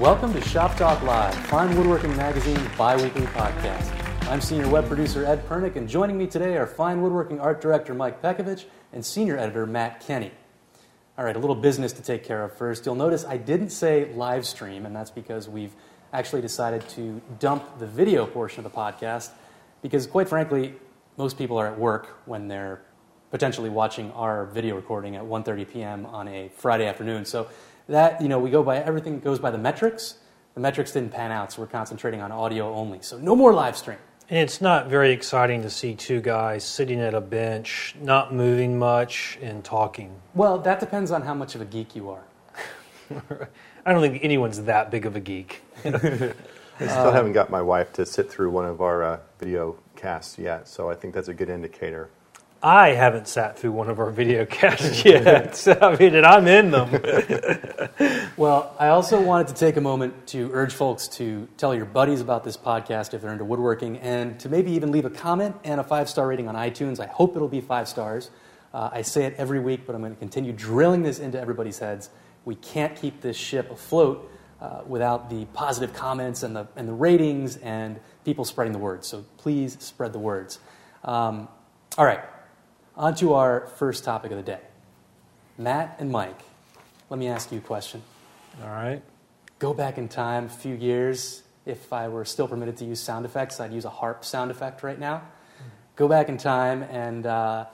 Welcome to Shop Talk Live, Fine Woodworking Magazine's bi-weekly podcast. I'm senior web producer Ed Pirnik, and joining me today are Fine Woodworking art director Mike Pekovich and senior editor Matt Kenney. All right, a little business to take care of first. You'll notice I didn't say live stream, and that's because we've actually decided to dump the video portion of the podcast because, quite frankly, most people are at work when they're potentially watching our video recording at 1:30 p.m. on a Friday afternoon. So that you know, we go by everything goes by the metrics. The metrics didn't pan out, so we're concentrating on audio only. So no more live stream. And it's not very exciting to see two guys sitting at a bench, not moving much, and talking. Well, that depends on how much of a geek you are. I don't think anyone's that big of a geek. I still haven't got my wife to sit through one of our uh, video casts yet, so I think that's a good indicator. I haven't sat through one of our video casts yet. I mean, and I'm in them. Well, I also wanted to take a moment to urge folks to tell your buddies about this podcast if they're into woodworking and to maybe even leave a comment and a five star rating on iTunes. I hope it'll be five stars. Uh, I say it every week, but I'm going to continue drilling this into everybody's heads. We can't keep this ship afloat uh, without the positive comments and the, and the ratings and people spreading the word. So please spread the words. Um, all right, on to our first topic of the day. Matt and Mike, let me ask you a question. All right. Go back in time a few years. If I were still permitted to use sound effects, I'd use a harp sound effect right now. Go back in time, and uh,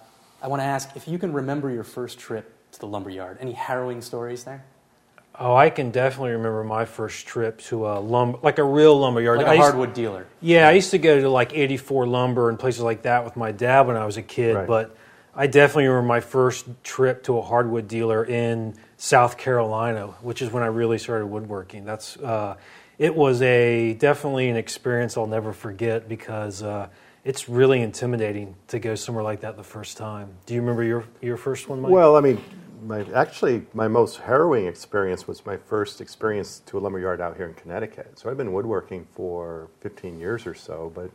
I want to ask if you can remember your first trip to the lumberyard. Any harrowing stories there? Oh, I can definitely remember my first trip to a lumber, like a real lumber yard. Like a hardwood dealer. Yeah, I used to go to like 84 Lumber and places like that with my dad when I was a kid, Right. but I definitely remember my first trip to a hardwood dealer in South Carolina, which is when I really started woodworking. That's uh, it was a definitely an experience I'll never forget because uh, it's really intimidating to go somewhere like that the first time. Do you remember your your first one, Mike? Well, I mean, my, actually, my most harrowing experience was my first experience to a lumberyard out here in Connecticut. So I've been woodworking for 15 years or so, but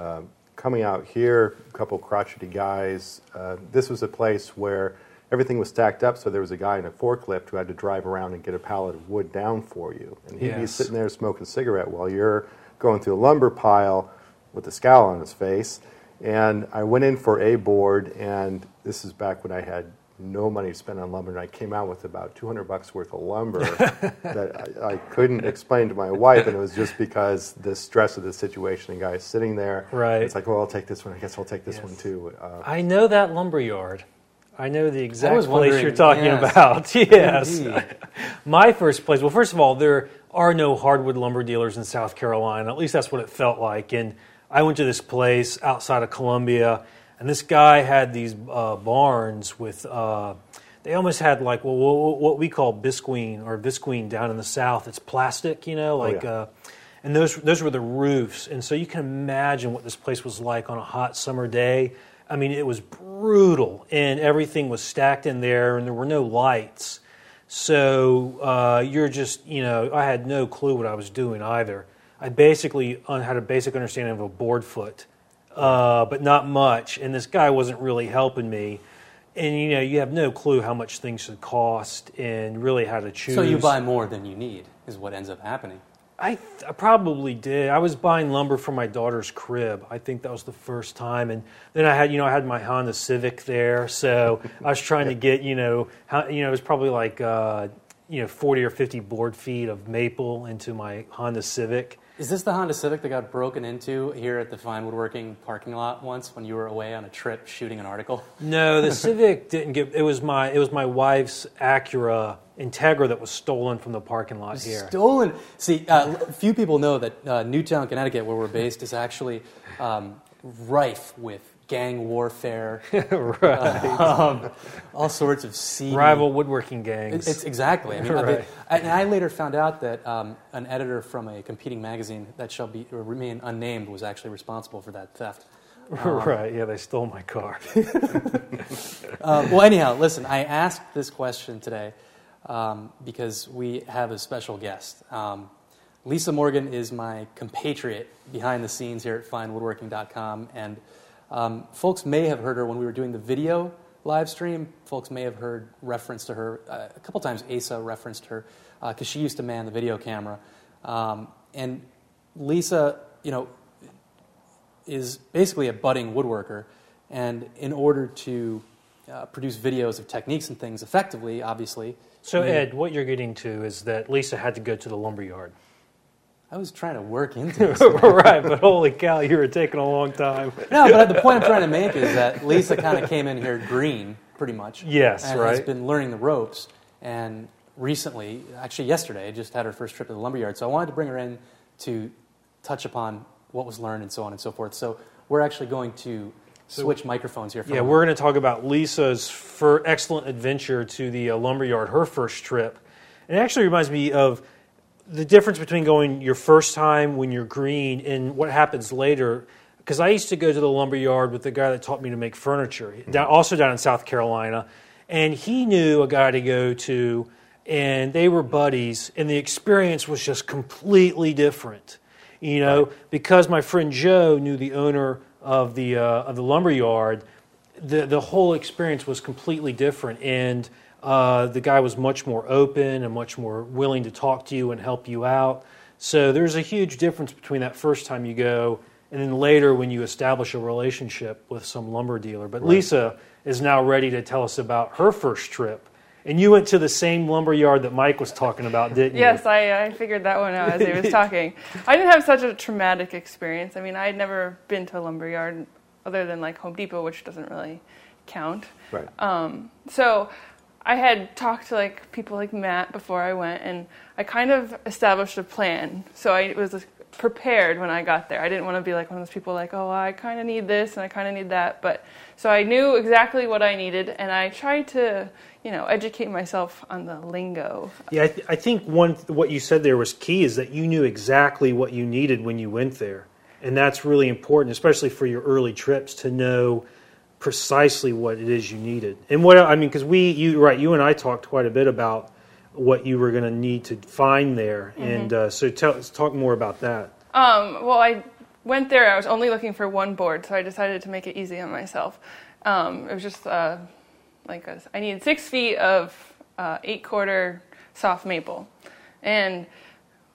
um, coming out here, a couple crotchety guys, uh, this was a place where everything was stacked up, so there was a guy in a forklift who had to drive around and get a pallet of wood down for you. And he'd be sitting there smoking a cigarette while you're going through a lumber pile with a scowl on his face. And I went in for a board, and this is back when I had no money to spend on lumber, and I came out with about 200 bucks worth of lumber that I, I couldn't explain to my wife, and it was just because the stress of the situation. The guy's sitting there, Right. It's like, well, I'll take this one. I guess I'll take this Yes. one too. Uh, I know that lumber yard. I know the exact place you're talking yes. about. Yes. My first place, well, first of all, there are no hardwood lumber dealers in South Carolina. At least that's what it felt like. And I went to this place outside of Columbia, and this guy had these uh, barns with, uh, they almost had like well, what we call bisqueen or visqueen down in the South. It's plastic, you know, like. yeah. uh, and those those were the roofs, and so you can imagine what this place was like on a hot summer day. I mean, it was brutal, and everything was stacked in there, and there were no lights. So uh, you're just, you know, I had no clue what I was doing either. I basically had a basic understanding of a board foot, uh, but not much. And this guy wasn't really helping me. And you know, you have no clue how much things should cost, and really how to choose. So you buy more than you need, is what ends up happening. I, th- I probably did. I was buying lumber for my daughter's crib. I think that was the first time, and then I had, you know, I had my Honda Civic there, so I was trying to get, you know, how, you know, it was probably like, uh, you know, forty or fifty board feet of maple into my Honda Civic. Is this the Honda Civic that got broken into here at the Fine Woodworking parking lot once when you were away on a trip shooting an article? No, the Civic didn't get. It was my, it was my wife's Acura Integra that was stolen from the parking lot here. Stolen. See, uh, few people know that uh, Newtown, Connecticut, where we're based, is actually um, rife with gang warfare, right. um, all sorts of seedy Rival woodworking gangs. It's exactly. I mean, I- Right. and I later found out that um, an editor from a competing magazine that shall be or remain unnamed was actually responsible for that theft. right. Yeah, they stole my car. Uh, well, anyhow, listen. I asked this question today um, because we have a special guest. Um, Lisa Morgan is my compatriot behind the scenes here at FineWoodworking.com, and um, folks may have heard her when we were doing the video live stream, folks may have heard reference to her. Uh, a couple times Asa referenced her because uh, she used to man the video camera. Um, and Lisa, you know, is basically a budding woodworker. And in order to uh, produce videos of techniques and things effectively, obviously. So, Ed, what you're getting to is that Lisa had to go to the lumber yard. I was trying to work into this. right, but holy cow, you were taking a long time. no, but the point I'm trying to make is that Lisa kind of came in here green, pretty much. Yes, and right. has been learning the ropes. And recently, actually yesterday, just had her first trip to the lumberyard. So I wanted to bring her in to touch upon what was learned and so on and so forth. So we're actually going to switch microphones here. yeah, we're going to talk about Lisa's for excellent adventure to the uh, lumberyard, her first trip. And it actually reminds me of the difference between going your first time when you're green and what happens later. Because I used to go to the lumber yard with the guy that taught me to make furniture, down, also down in South Carolina, and he knew a guy to go to, and they were buddies, and the experience was just completely different. You know, right. because my friend Joe knew the owner of the uh, of the lumber yard, the the whole experience was completely different, and uh, the guy was much more open and much more willing to talk to you and help you out. So there's a huge difference between that first time you go and then later when you establish a relationship with some lumber dealer. But right. Lisa is now ready to tell us about her first trip. And you went to the same lumber yard that Mike was talking about, didn't you? Yes, I, I figured that one out as he was talking. I didn't have such a traumatic experience. I mean, I had never been to a lumber yard other than like Home Depot, which doesn't really count. Right. Um, so I had talked to like people like Matt before I went, and I kind of established a plan. So I was prepared when I got there. I didn't want to be like one of those people like, oh, I kind of need this and I kind of need that. But so I knew exactly what I needed, and I tried to, you know, educate myself on the lingo. Yeah, I, th- I think one what you said there was key is that you knew exactly what you needed when you went there, and that's really important, especially for your early trips, to know precisely what it is you needed. And what I mean, because we, you, right, you and I talked quite a bit about what you were going to need to find there, mm-hmm. and uh, so tell, talk more about that. Um, well, I went there. I was only looking for one board, so I decided to make it easy on myself. Um, it was just uh, like a, I needed six feet of uh, eight quarter soft maple, and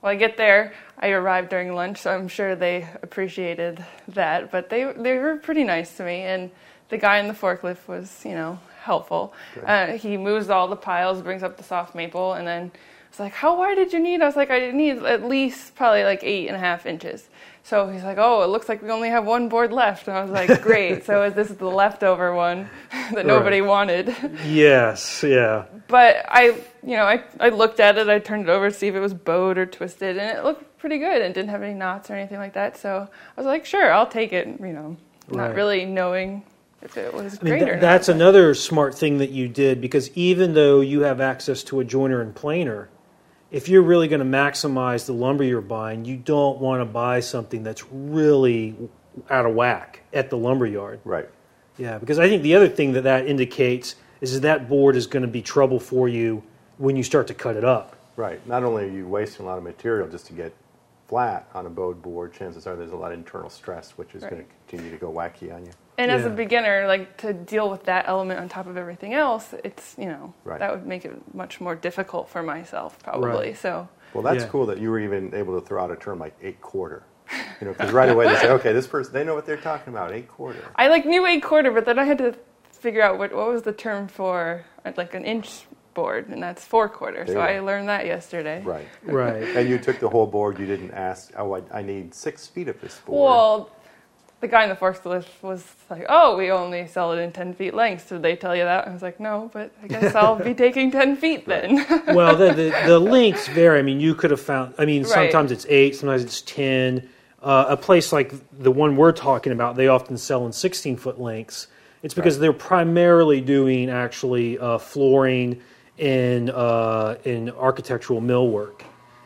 well, I get there. I arrived during lunch, so I'm sure they appreciated that. But they they were pretty nice to me, and the guy in the forklift was, you know, helpful. Uh, he moves all the piles, brings up the soft maple, and then it's like, how wide did you need? I was like, I need at least probably like eight and a half inches. So he's like, oh, it looks like we only have one board left. And I was like, great. so is this is the leftover one that nobody right. wanted. Yes, yeah. But I, you know, I, I looked at it, I turned it over to see if it was bowed or twisted, and it looked pretty good and didn't have any knots or anything like that. So I was like, sure, I'll take it, you know, not right. really knowing if it was great I mean, th- That's another smart thing that you did because even though you have access to a jointer and planer, if you're really going to maximize the lumber you're buying, you don't want to buy something that's really out of whack at the lumber yard. Right. Yeah, because I think the other thing that that indicates is that, that board is going to be trouble for you when you start to cut it up. Right. Not only are you wasting a lot of material just to get flat on a bowed board, chances are there's a lot of internal stress, which is right. going to continue to go wacky on you. And yeah. as a beginner, like to deal with that element on top of everything else, it's you know right. that would make it much more difficult for myself probably. Right. So. Well, that's yeah. cool that you were even able to throw out a term like eight quarter. You know, because right away they say, okay, this person they know what they're talking about, eight quarter. I like knew eight quarter, but then I had to figure out what what was the term for like an inch board, and that's four quarter. There so I learned that yesterday. Right. Right. and you took the whole board. You didn't ask, oh, I, I need six feet of this board. Well, the guy in the forklift was like, "Oh, we only sell it in ten feet lengths." Did they tell you that? I was like, "No, but I guess I'll be taking ten feet then." well, the, the, the lengths vary. I mean, you could have found. I mean, sometimes right. it's eight, sometimes it's ten. Uh, a place like the one we're talking about, they often sell in sixteen foot lengths. It's because right. they're primarily doing actually uh, flooring in uh, in architectural millwork,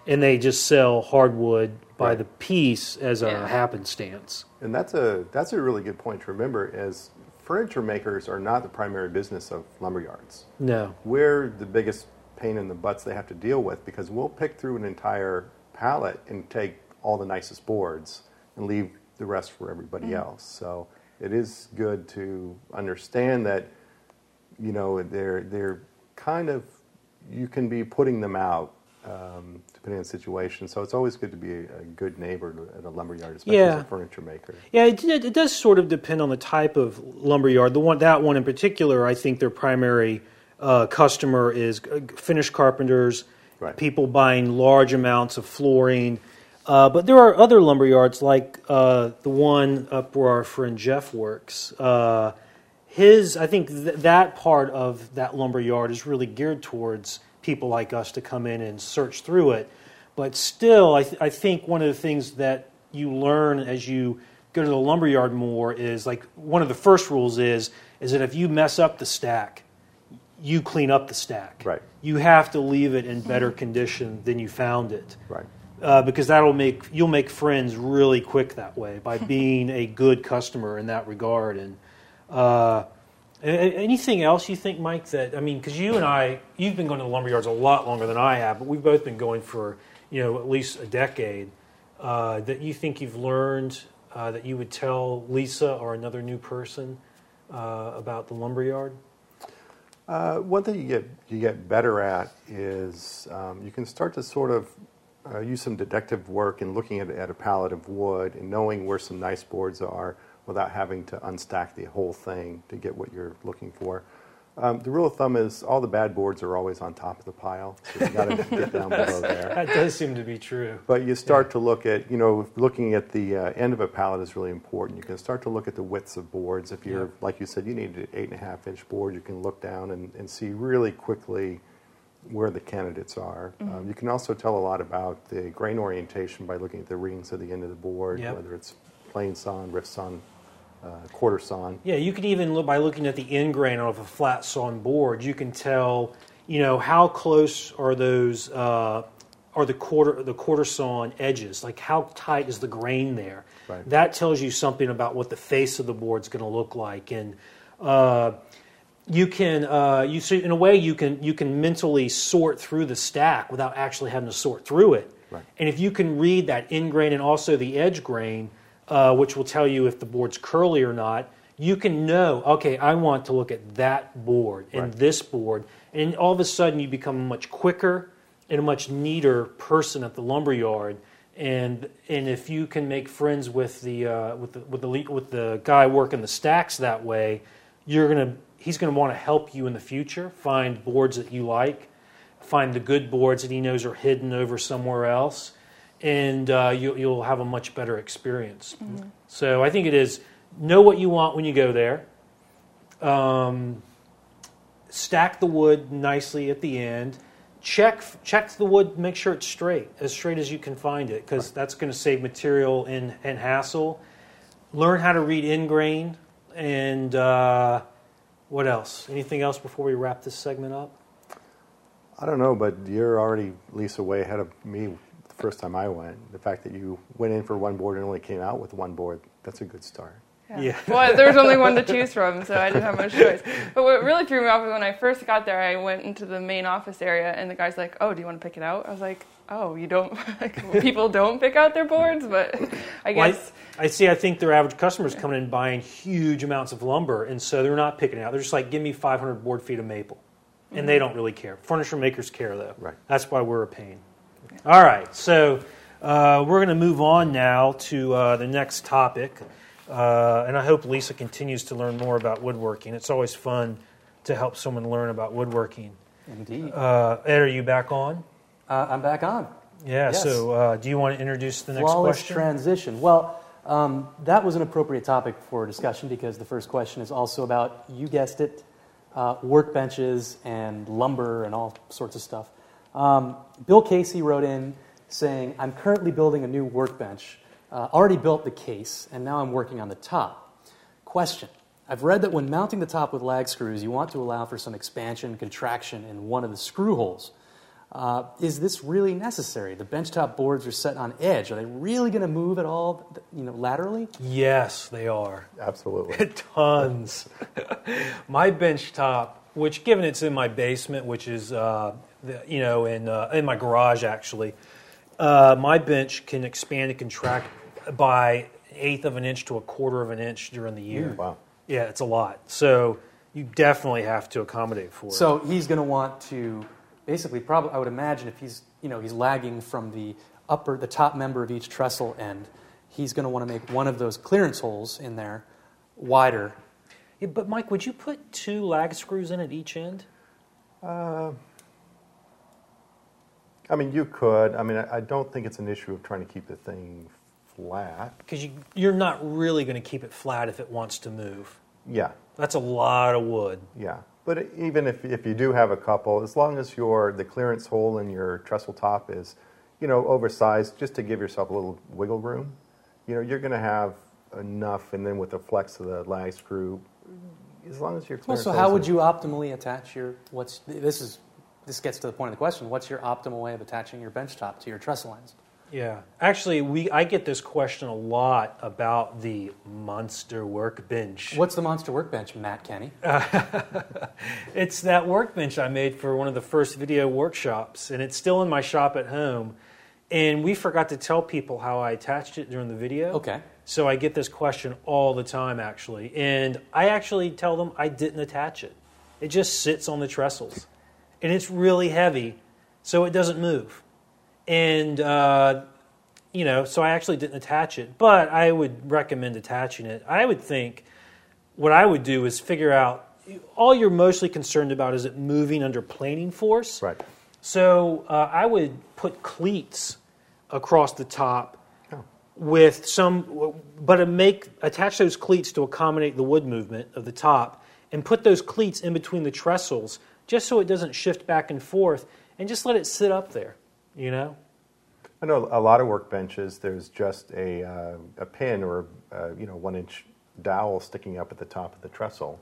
and they just sell hardwood by right. the piece as a yeah. happenstance. And that's a that's a really good point to remember. As furniture makers are not the primary business of lumberyards. No, we're the biggest pain in the butts they have to deal with because we'll pick through an entire pallet and take all the nicest boards and leave the rest for everybody mm else. So it is good to understand that you know, they're they're kind of you can be putting them out um, depending on the situation. So it's always good to be a, a good neighbor at a lumberyard, especially as Yeah. a furniture maker. Yeah, it, it does sort of depend on the type of lumberyard. The one that one in particular, I think their primary uh, customer is uh, finished carpenters, Right. people buying large amounts of flooring. Uh, but there are other lumberyards like uh, the one up where our friend Jeff works. Uh, his, I think th- that part of that lumberyard is really geared towards people like us to come in and search through it. But still, I, th- I think one of the things that you learn as you go to the lumberyard more is like one of the first rules is is that if you mess up the stack, you clean up the stack. Right. You have to leave it in better condition than you found it Right. uh, because that'll make you'll make friends really quick that way by being a good customer in that regard. And uh, anything else you think, Mike? That I mean, because you and I, you've been going to the lumberyards a lot longer than I have, but we've both been going for you know at least a decade. Uh, that you think you've learned uh, that you would tell Lisa or another new person uh, about the lumberyard? Uh, one thing you get you get better at is um, you can start to sort of uh, use some detective work in looking at, at a pallet of wood and knowing where some nice boards are without having to unstack the whole thing to get what you're looking for. Um, the rule of thumb is all the bad boards are always on top of the pile, so you got to get down below there. That does seem to be true. But you start to look at, you know, looking at the uh, end of a pallet is really important. You can start to look at the widths of boards. If you're, Yeah. like you said, you need an eight and a half inch board, you can look down and, and see really quickly where the candidates are. Um, you can also tell a lot about the grain orientation by looking at the rings at the end of the board, Yep. whether it's plain sawn, rift sawn, uh, quarter sawn. Yeah, you can even look by looking at the end grain of a flat sawn board. You can tell, you know, how close are those uh, are the quarter the quarter sawn edges? Like how tight is the grain there? Right. That tells you something about what the face of the board's going to look like, and uh, you can uh, you see in a way you can you can mentally sort through the stack without actually having to sort through it. Right. And if you can read that end grain and also the edge grain, uh, which will tell you if the board's curly or not, you can know, okay, I want to look at that board and Right. this board. And all of a sudden, you become a much quicker and a much neater person at the lumberyard. And and if you can make friends with the uh, with the with the with the guy working the stacks that way, you're gonna he's gonna want to help you in the future find boards that you like, find the good boards that he knows are hidden over somewhere else, and uh, you, you'll have a much better experience. So I think it is know what you want when you go there. Um, stack the wood nicely at the end. Check check the wood, make sure it's straight, as straight as you can find it, because that's going to save material and, and hassle. Learn how to read in grain, and uh, what else? Anything else before we wrap this segment up? I don't know, but you're already, Lisa, way ahead of me the first time I went. The fact that you went in for one board and only came out with one board, that's a good start. Yeah. well, there was only one to choose from, so I didn't have much choice. But what really threw me off was when I first got there, I went into the main office area, and the guy's like, "Oh, do you want to pick it out?" I was like, "Oh, you don't? Like, people don't pick out their boards, but I Well, guess." I, I see. I think their average customers coming in buying huge amounts of lumber, and so they're not picking it out. They're just like, "Give me 500 board feet of maple," and they mm-hmm. don't really care. Furniture makers care, though. Right. That's why we're a pain. All right, so uh, we're going to move on now to uh, the next topic, uh, and I hope Lisa continues to learn more about woodworking. It's always fun to help someone learn about woodworking. Indeed. Uh, Ed, are you back on? Uh, I'm back on. Yeah. Yes. So, uh, do you want to introduce the next Flawless question? transition. Well, um, that was an appropriate topic for discussion because the first question is also about, you guessed it, uh, workbenches and lumber and all sorts of stuff. Um, Bill Casey wrote in saying, I'm currently building a new workbench. Uh, already built the case, and now I'm working on the top. Question I've read that when mounting the top with lag screws, you want to allow for some expansion, and contraction in one of the screw holes. Uh, is this really necessary? The benchtop boards are set on edge. Are they really going to move at all, you know, laterally? Yes, they are. Absolutely. Tons. my benchtop, which given it's in my basement, which is uh, the, you know in uh, in my garage actually, uh, my bench can expand and contract by an eighth of an inch to a quarter of an inch during the year. Wow. Yeah, it's a lot. So You definitely have to accommodate for it. So he's going to want to basically, probably, I would imagine if he's, you know, he's lagging from the upper, the top member of each trestle end, he's going to want to make one of those clearance holes in there wider. Yeah, but Mike, would you put two lag screws in at each end? Uh, I mean, you could. I mean, I, I don't think it's an issue of trying to keep the thing flat. Because you, you're not really going to keep it flat if it wants to move. Yeah, That's a lot of wood. yeah. But even if, if you do have a couple, as long as your the clearance hole in your trestle top is, you know, oversized, just to give yourself a little wiggle room, you know, you're going to have enough. And then with the flex of the lag screw, as long as your Well, clearance so how are- would you optimally attach your, what's, this is, this gets to the point of the question, what's your optimal way of attaching your bench top to your trestle ends? Yeah. Actually, we I get this question a lot about the monster workbench. What's the monster workbench, Matt Kenney? It's that workbench I made for one of the first video workshops, and it's still in my shop at home. And we forgot to tell people how I attached it during the video. Okay. So I get this question all the time, actually. And I actually tell them I didn't attach it. It just sits on the trestles. And it's really heavy, so it doesn't move. And, uh, you know, so I actually didn't attach it. But I would recommend attaching it. I would think what I would do is figure out all you're mostly concerned about is it moving under planing force. Right. So uh, I would put cleats across the top Oh. with some, but make attach those cleats to accommodate the wood movement of the top, and put those cleats in between the trestles just so it doesn't shift back and forth, and just let it sit up there. You know. I know a lot of workbenches. There's just a uh, a pin or uh, you know one inch dowel sticking up at the top of the trestle,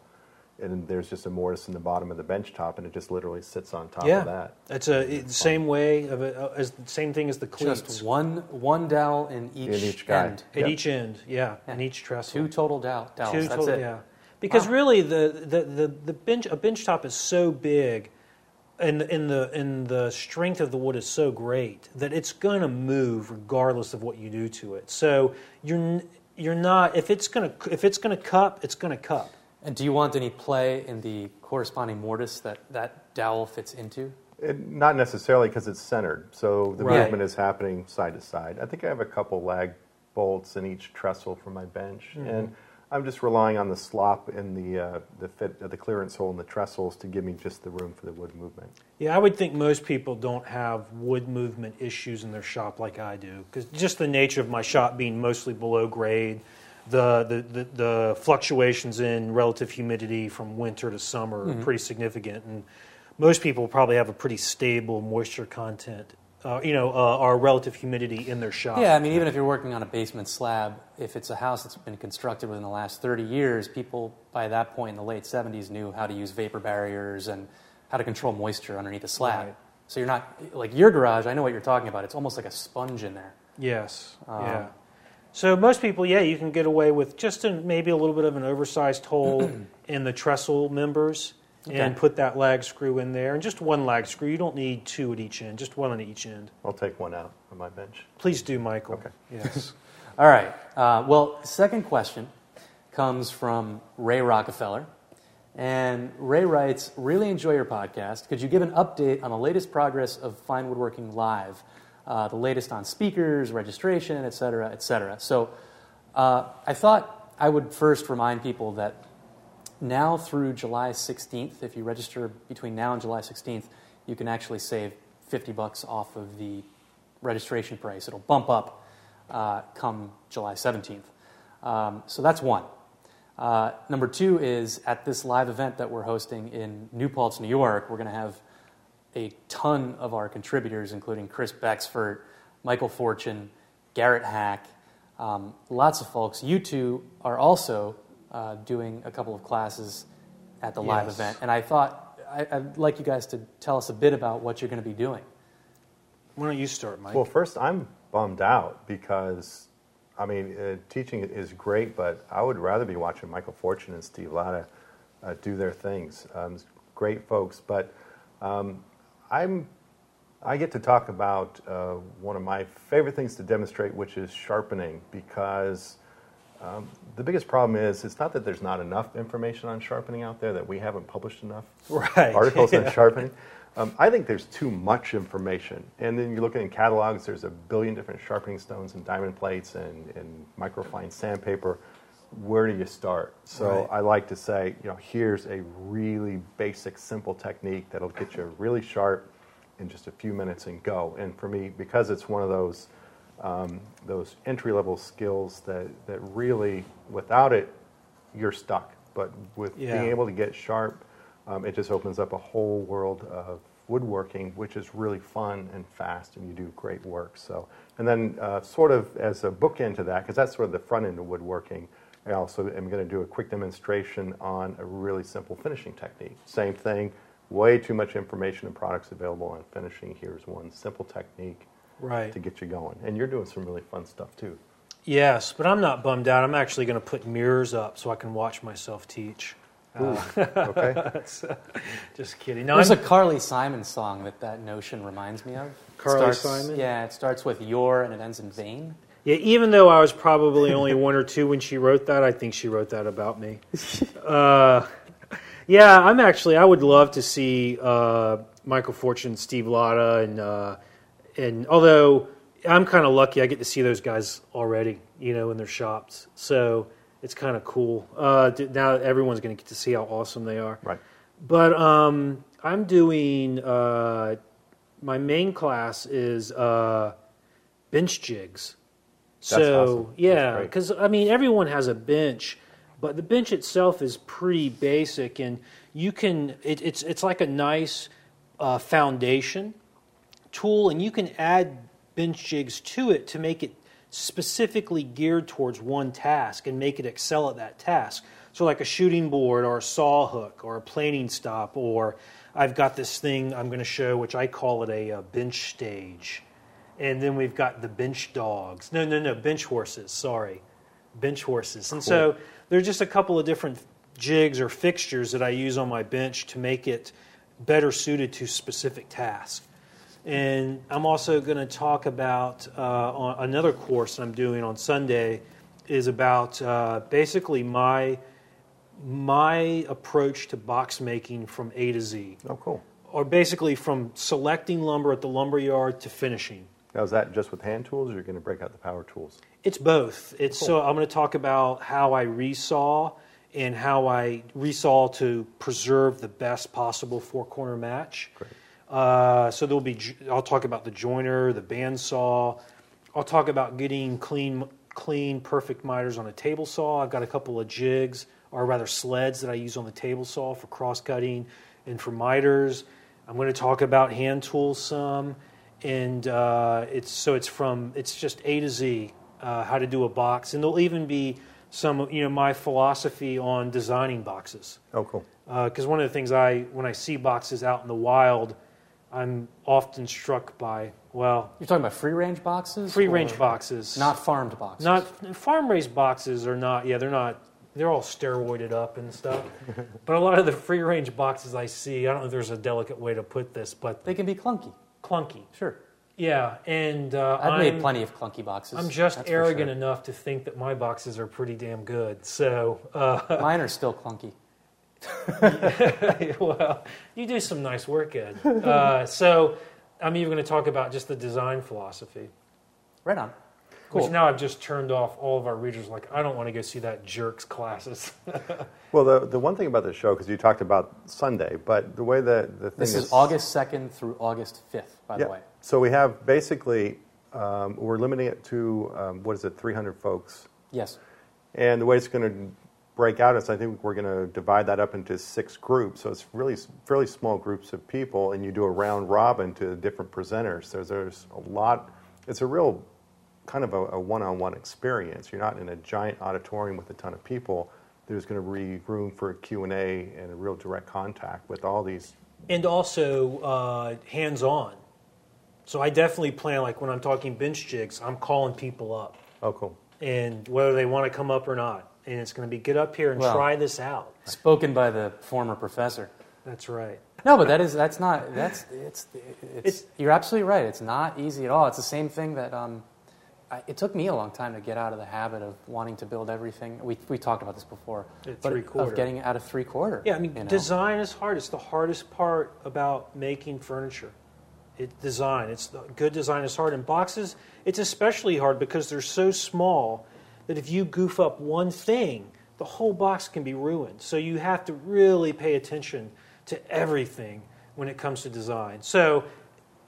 and there's just a mortise in the bottom of the bench top, and it just literally sits on top yeah, of that. that's a it- the same way of it, uh, as the same thing as the cleats Just one, one dowel in each, In each guy. end. at Yep. each end. Yeah, in each trestle. Two total dow- dowels, Two that's total- it. Yeah, because Wow. really the, the, the, the bench a bench top is so big, and and the and the strength of the wood is so great that it's going to move regardless of what you do to it. So you're you're not if it's going to if it's going to cup, it's going to cup. And do you want any play in the corresponding mortise that that dowel fits into? It, not necessarily because it's centered, so the Right. movement is happening side to side. I think I have a couple lag bolts in each trestle for my bench, Mm-hmm. and I'm just relying on the slop in the uh, the fit uh, the clearance hole in the trestles to give me just the room for the wood movement. Yeah, I would think most people don't have wood movement issues in their shop like I do, because just the nature of my shop being mostly below grade, the, the, the, the fluctuations in relative humidity from winter to summer are pretty significant, and most people probably have a pretty stable moisture content, uh, you know, uh, or relative humidity in their shop. Yeah, I mean, even if you're working on a basement slab, if it's a house that's been constructed within the last 30 years, people by that point in the late 70s knew how to use vapor barriers and how to control moisture underneath the slab. Right. So you're not, like your garage, I know what you're talking about. It's almost like a sponge in there. Yes. Um, yeah. So most people, yeah, you can get away with just a, maybe a little bit of an oversized hole in the trestle members, and put that lag screw in there, and just one lag screw. You don't need two at each end, just one on each end. I'll take one out on my bench. Please do, Michael. Okay. Yes. All right. Uh, well, second question comes from Ray Rockefeller. And Ray writes, Really enjoy your podcast. Could you give an update on the latest progress of Fine Woodworking Live? Uh, the latest on speakers, registration, et cetera, et cetera. So uh, I thought I would first remind people that now through July 16th, if you register between now and July 16th, you can actually save 50 bucks off of the registration price. It'll bump up uh, come July 17th. Um, so that's one. Uh, number two is at this live event that we're hosting in New Paltz, New York, we're going to have a ton of our contributors, including Chris Becksvoort, Michael Fortune, Garrett Hack, um, lots of folks. You two are also uh, doing a couple of classes at the live event, and I thought I, I'd like you guys to tell us a bit about what you're going to be doing. Why don't you start, Mike? Well, first, I'm bummed out because, I mean, uh, teaching is great, but I would rather be watching Michael Fortune and Steve Latta uh, do their things. Um, great folks, but um, I'm, I get to talk about uh, one of my favorite things to demonstrate, which is sharpening, because The biggest problem is it's not that there's not enough information on sharpening out there that we haven't published enough Right. articles Yeah. on sharpening. Um, I think there's too much information. And then you look in catalogs, there's a billion different sharpening stones and diamond plates and, and microfine sandpaper. Where do you start? So Right. I like to say, you know, here's a really basic, simple technique that'll get you really sharp in just a few minutes and go. And for me, because it's one of those um, those entry level skills that, that really, without it, you're stuck. But with Yeah. being able to get sharp, um, it just opens up a whole world of woodworking, which is really fun and fast, and you do great work. So, and then uh, sort of as a bookend to that, because that's sort of the front end of woodworking. I also am going to do a quick demonstration on a really simple finishing technique. Same thing, way too much information and products available on finishing. Here's one simple technique Right. to get you going. And you're doing some really fun stuff too. Yes, but I'm not bummed out. I'm actually going to put mirrors up so I can watch myself teach. Okay? That's, uh, just kidding. No, There's a I'm, Carly Simon song that that notion reminds me of. Carly starts- Simon? Yeah, it starts with your and it ends in vain. yeah, even though I was probably only one or two when she wrote that, I think she wrote that about me. Uh, yeah, I'm actually. I would love to see uh, Michael Fortune, Steve Latta, and uh, and although I'm kind of lucky, I get to see those guys already, you know, in their shops. So it's kind of cool. Uh, now everyone's going to get to see how awesome they are. Right. But um, I'm doing uh, my main class is uh, bench jigs. That's so awesome. Yeah, because I mean everyone has a bench, but the bench itself is pretty basic, and you can it, it's it's like a nice uh, foundation tool, and you can add bench jigs to it to make it specifically geared towards one task and make it excel at that task. So, like a shooting board or a saw hook or a planing stop, or I've got this thing I'm going to show, which I call it a, uh bench stage. And then we've got the bench dogs. No, no, no, bench horses, sorry. Bench horses. And so there's just a couple of different jigs or fixtures that I use on my bench to make it better suited to specific tasks. And I'm also going to talk about uh, on another course I'm doing on Sunday is about uh, basically my my approach to box making from A to Z, Oh, cool. or basically from selecting lumber at the lumber yard to finishing. Now, is that just with hand tools, or you're going to break out the power tools? It's both. It's so I'm going to talk about how I resaw and how I resaw to preserve the best possible four corner match. Great. Uh, so there'll be. I'll talk about the jointer, the bandsaw. I'll talk about getting clean, clean, perfect miters on a table saw. I've got a couple of jigs, or rather sleds, that I use on the table saw for cross cutting and for miters. I'm going to talk about hand tools some, and uh, it's so it's from it's just A to Z uh, how to do a box, and there'll even be some you know my philosophy on designing boxes Oh, cool. because one of the things I when I see boxes out in the wild, I'm often struck by well You're talking about free range boxes? free range boxes, Not farmed boxes. not farm raised boxes are not yeah they're not they're all steroided up and stuff, but a lot of the free range boxes I see I don't know if there's a delicate way to put this but They can be clunky. clunky Sure. yeah and uh, I've I'm, made plenty of clunky boxes. I'm just arrogant sure. enough to think that my boxes are pretty damn good so. Uh, Mine are still clunky. well, you do some nice work, Ed. Uh, so, I'm even going to talk about just the design philosophy, Right on. Cool. which now I've just turned off all of our readers. Like, I don't want to go see that jerk's classes. Well, the, the one thing about the show, because you talked about Sunday, but the way that the thing This is August 2nd through August 5th, by yeah. the way. So we have basically, um, we're limiting it to, um, what is it, 300 folks. Yes. And the way it's going to break out is I think we're going to divide that up into six groups. So it's really fairly small groups of people, and you do a round robin to different presenters. So there's a lot, it's a real kind of a, a one-on-one experience. You're not in a giant auditorium with a ton of people. There's going to be room for Q&A and a real direct contact with all these. and also uh, hands on. So, I definitely plan, like, when I'm talking bench jigs, I'm calling people up, Oh, cool. and whether they want to come up or not. And it's going to be get up here and Well- try this out. Spoken by the former professor. That's right. No, but that is that's not that's it's it's, It's- you're absolutely right. It's not easy at all. It's the same thing that um, I, it took me a long time to get out of the habit of wanting to build everything. We, we talked about this before. At but three-quarter. Of getting out of three quarter. Yeah, I mean, you know? design is hard. It's the hardest part about making furniture. It design. It's the, good design is hard. And boxes, it's especially hard because they're so small that if you goof up one thing, the whole box can be ruined. So you have to really pay attention to everything when it comes to design. So,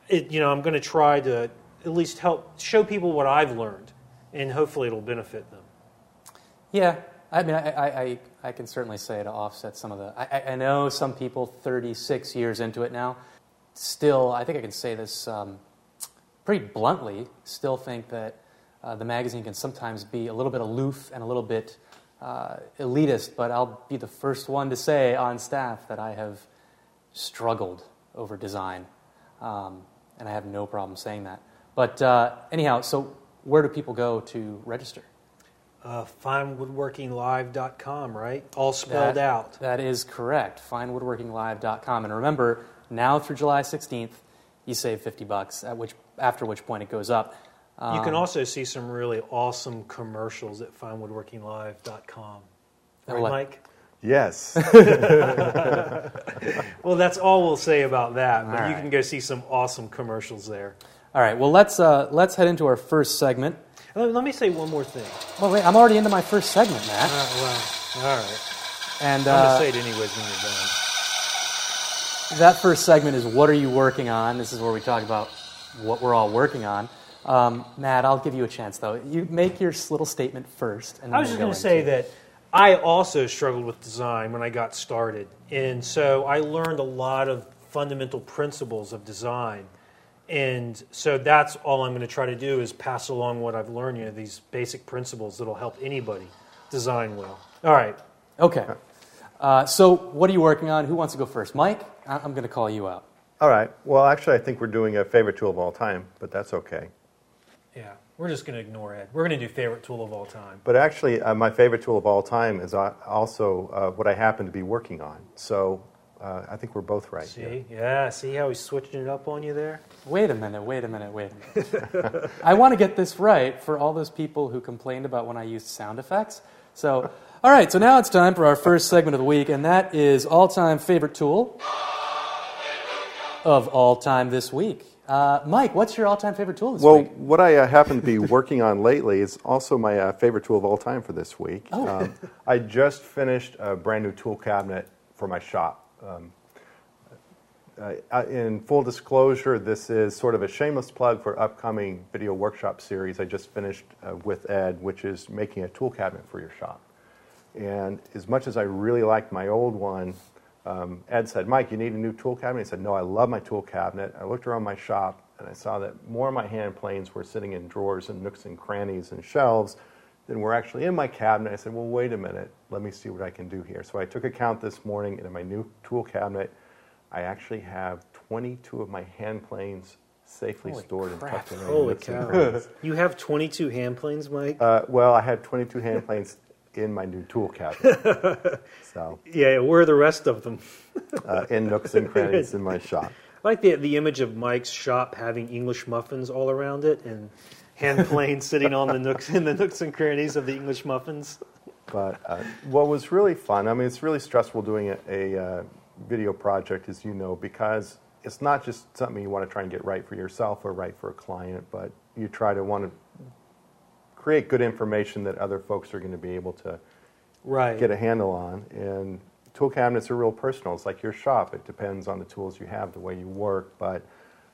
it, you know, I'm going to try to at least help show people what I've learned, and hopefully it'll benefit them. Yeah, I mean, I, I, I, can certainly say to offset some of the. I- I know some people 36 years into it now, still, I think I can say this um, pretty bluntly, still think that uh, the magazine can sometimes be a little bit aloof and a little bit uh, elitist, but I'll be the first one to say on staff that I have struggled over design. Um, and I have no problem saying that. But uh, anyhow, so where do people go to register? Uh, finewoodworkinglive.com, right? All spelled That- out. That is correct. FineWoodworkingLive.com. And remember, now through July 16th, you save 50 bucks, at which, after which point it goes up. You can Um, also see some really awesome commercials at finewoodworkinglive.com. I Right, like- Mike? Yes. Well, that's all we'll say about that. But All you can go see some awesome commercials there. All right, well, let's, uh, let's head into our first segment. Let, let me say one more thing. Well, wait, I'm already into my first segment, Matt. Uh, well, all right. And I'm uh, going to say it anyways when you're done. that first segment is What Are You Working On? This is where we talk about what we're all working on. Um, Matt, I'll give you a chance, though. You make your little statement first. And then I was just going to say that I also struggled with design when I got started. And so I learned a lot of fundamental principles of design. And so that's all I'm going to try to do is pass along what I've learned, you know, these basic principles that'll help anybody design well. All right. Okay. Uh, so, what are you working on? Who wants to go first? Mike, I- I'm going to call you out. All right. Well, actually, I think we're doing a favorite tool of all time, but that's okay. Yeah. We're just going to ignore Ed. We're going to do favorite tool of all time. But actually, uh, my favorite tool of all time is uh, also uh, what I happen to be working on. So uh, I think we're both right. here. See? Yeah. See how he's switching it up on you there? Wait a minute, wait a minute, wait a minute. I want to get this right for all those people who complained about when I used sound effects. So, all right, so now it's time for our first segment of the week, and that is all time favorite tool of all time this week. Uh, Mike, what's your all time favorite tool this Well, week? what I uh, happen to be working on lately is also my uh, favorite tool of all time for this week. Oh. Um, I just finished a brand new tool cabinet for my shop. Um, in full disclosure, this is sort of a shameless plug for upcoming video workshop series I just finished uh, with Ed, which is making a tool cabinet for your shop. And as much as I really liked my old one, um, Ed said, Mike, you need a new tool cabinet? I said, No, I love my tool cabinet. I looked around my shop and I saw that more of my hand planes were sitting in drawers and nooks and crannies and shelves than were actually in my cabinet. I said, Well, wait a minute. Let me see what I can do here. So I took a count this morning, and in my new tool cabinet, I actually have 22 of my hand planes safely Holy stored crap. and tucked away. in Holy nooks and cow. You have 22 hand planes, Mike? Uh, well, I had 22 hand planes in my new tool cabinet. so, yeah, where are the rest of them? uh, in nooks and crannies in my shop. I like the, the image of Mike's shop having English muffins all around it and hand planes sitting on the nooks in the nooks and crannies of the English muffins. But uh, what was really fun, I mean, it's really stressful doing a, a uh, video project, as you know, because it's not just something you want to try and get right for yourself or right for a client, but you try to want to create good information that other folks are going to be able to Right. get a handle on. And tool cabinets are real personal. It's like your shop. It depends on the tools you have, the way you work. But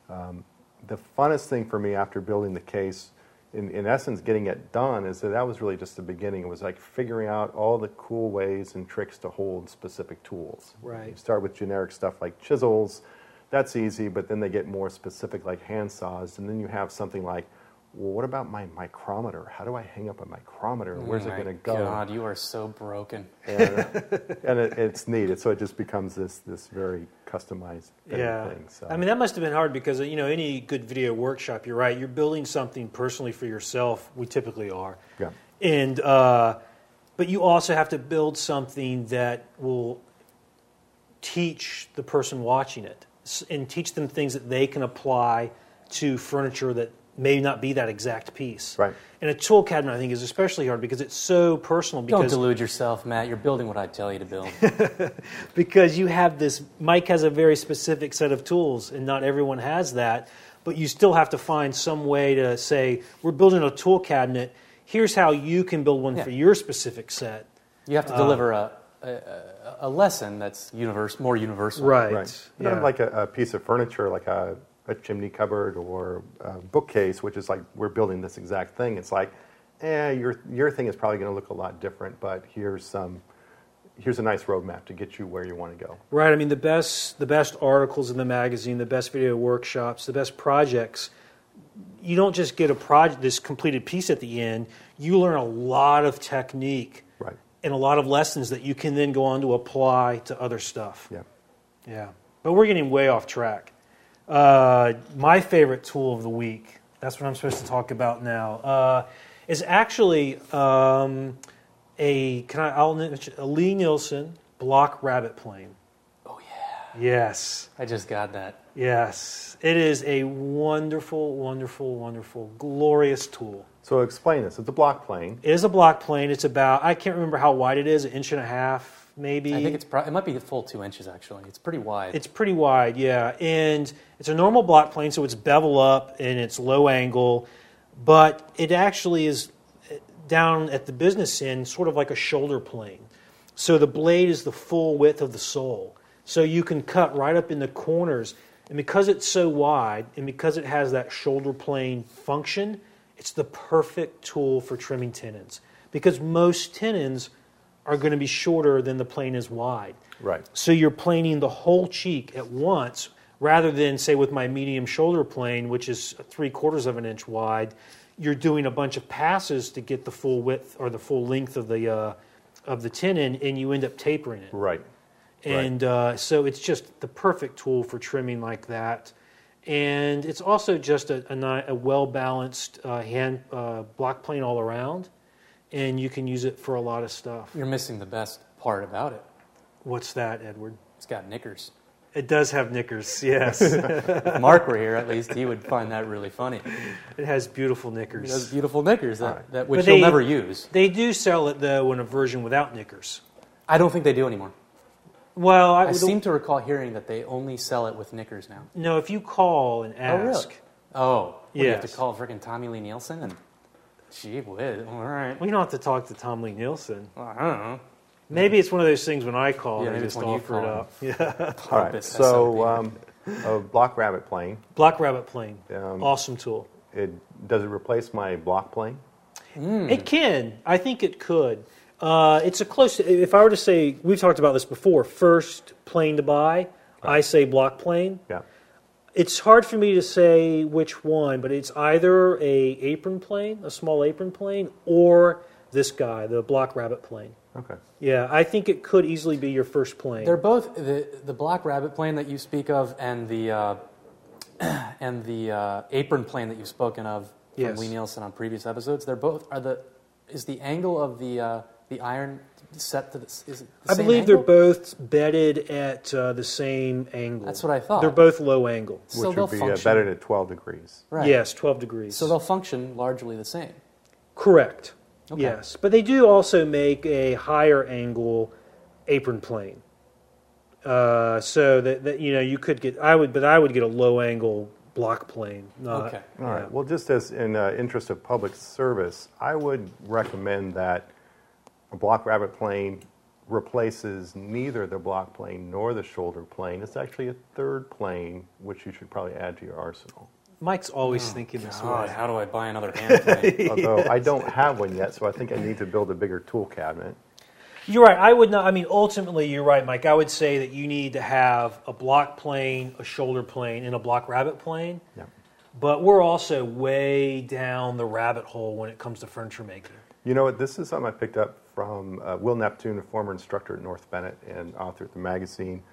um, the funnest thing for me after building the case, in, in essence, getting it done, is that that was really just the beginning. It was like figuring out all the cool ways and tricks to hold specific tools. Right. You start with generic stuff like chisels. That's easy, but then they get more specific like hand saws. And then you have something like, well, what about my micrometer? How do I hang up a micrometer? Where's Oh it going to go? God, you are so broken. and, and it, it's neat. So it just becomes this this very customized thing. Yeah. thing. So I mean, that must have been hard because, you know, any good video workshop, you're right, you're building something personally for yourself. We typically are. yeah, And, uh, but you also have to build something that will teach the person watching it and teach them things that they can apply to furniture that may not be that exact piece. Right. And a tool cabinet, I think, is especially hard because it's so personal. Don't Because delude yourself, Matt. You're building what I tell you to build. because you have this mike has a very specific set of tools and not everyone has that but you still have to find some way to say we're building a tool cabinet here's how you can build one Yeah. for your specific set You have to Uh, deliver a, a, a- a lesson that's universe, more universal. right, Right. Yeah. Not like a, a piece of furniture, like a, a chimney cupboard or a bookcase, which is like we're building this exact thing. It's like, eh, your your thing is probably going to look a lot different, but here's some, here's a nice roadmap to get you where you want to go. right i mean the best the best articles in the magazine the best video workshops the best projects you don't just get a project this completed piece at the end you learn a lot of technique Right. and a lot of lessons that you can then go on to apply to other stuff Yeah. Yeah, but we're getting way off track. Uh, my favorite tool of the week, that's what I'm supposed to talk about now, uh, is actually um, a, can I, I'll, mention- a Lie-Nielsen block rabbet plane. Oh, yeah. Yes, I just got that. yes. It is a wonderful, wonderful, wonderful, glorious tool. So explain this. It's a block plane. It is a block plane. It's about, I can't remember how wide it is, an inch and a half, maybe. I think it's pro- it might be the full two inches actually. It's pretty wide. It's pretty wide, yeah. And it's a normal block plane, so it's bevel up and it's low angle, but it actually is uh, down at the business end, sort of like a shoulder plane. So the blade is the full width of the sole. So you can cut right up in the corners. And because it's so wide and because it has that shoulder plane function, it's the perfect tool for trimming tenons. Because most tenons are going to be shorter than the plane is wide. Right. So you're planing the whole cheek at once rather than, say, with my medium shoulder plane, which is three quarters of an inch wide, you're doing a bunch of passes to get the full width or the full length of the, uh, of the tenon, and you end up tapering it. Right. And uh, so it's just the perfect tool for trimming like that. And it's also just a, a, a well balanced uh, hand uh, block plane all around, and you can use it for a lot of stuff. You're missing the best part about it. What's that, Edward? It's got knickers. It does have knickers, yes. If Mark were here, at least he would find that really funny. it has beautiful knickers. has beautiful knickers that, Alright. that which But you'll never use. They do sell it though in a version without knickers. I don't think they do anymore. Well, I, I seem to recall hearing that they only sell it with knickers now. no. If you call and oh, ask. Oh, really? Oh, do you have to call freaking Tommy Lie-Nielsen and gee whiz, all right. we don't have to talk to Tom Lie-Nielsen. Well, I don't know. Maybe it's one of those things when I call, Yeah, they just when you offer it call. up. Yeah, All right. So SOB. um, a block rabbet plane. Block Rabbet Plane, Um, awesome tool. It does it replace my block plane? It can. I think it could. Uh, it's a close. If I were to say, we've talked about this before. First plane to buy, I say block plane. Yeah. It's hard for me to say which one, but it's either a apron plane, a small apron plane, or this guy, the block rabbet plane. Okay. Yeah, I think it could easily be your first plane. They're both the the black rabbet plane that you speak of and the uh, and the uh, apron plane that you've spoken of from Yes. Lie-Nielsen on previous episodes. They're both are the is the angle of the uh, the iron set to the is it the I same believe angle? they're both bedded at uh, the same angle. That's what I thought. They're both low angle. so Which they'll would be uh, function better at 12 degrees. right. Yes, 12 degrees. So they'll function largely the same. Correct. Okay. Yes, but they do also make a higher angle apron plane. Uh, so that, that you know you could get I would but I would get a low angle block plane. Not, Okay. All right. Well, just as in uh, interest of public service, I would recommend that a block rabbet plane replaces neither the block plane nor the shoulder plane. It's actually a third plane, which you should probably add to your arsenal. Mike's always oh, thinking this God, way. how do I buy another hand plane? Although I don't have one yet, so I think I need to build a bigger tool cabinet. You're right. I would not. I mean, ultimately, you're right, Mike. I would say that you need to have a block plane, a shoulder plane, and a block rabbet plane. Yeah. But we're also way down the rabbit hole when it comes to furniture making. You know what? This is something I picked up from uh, Will Neptune, a former instructor at North Bennet and author at the magazine.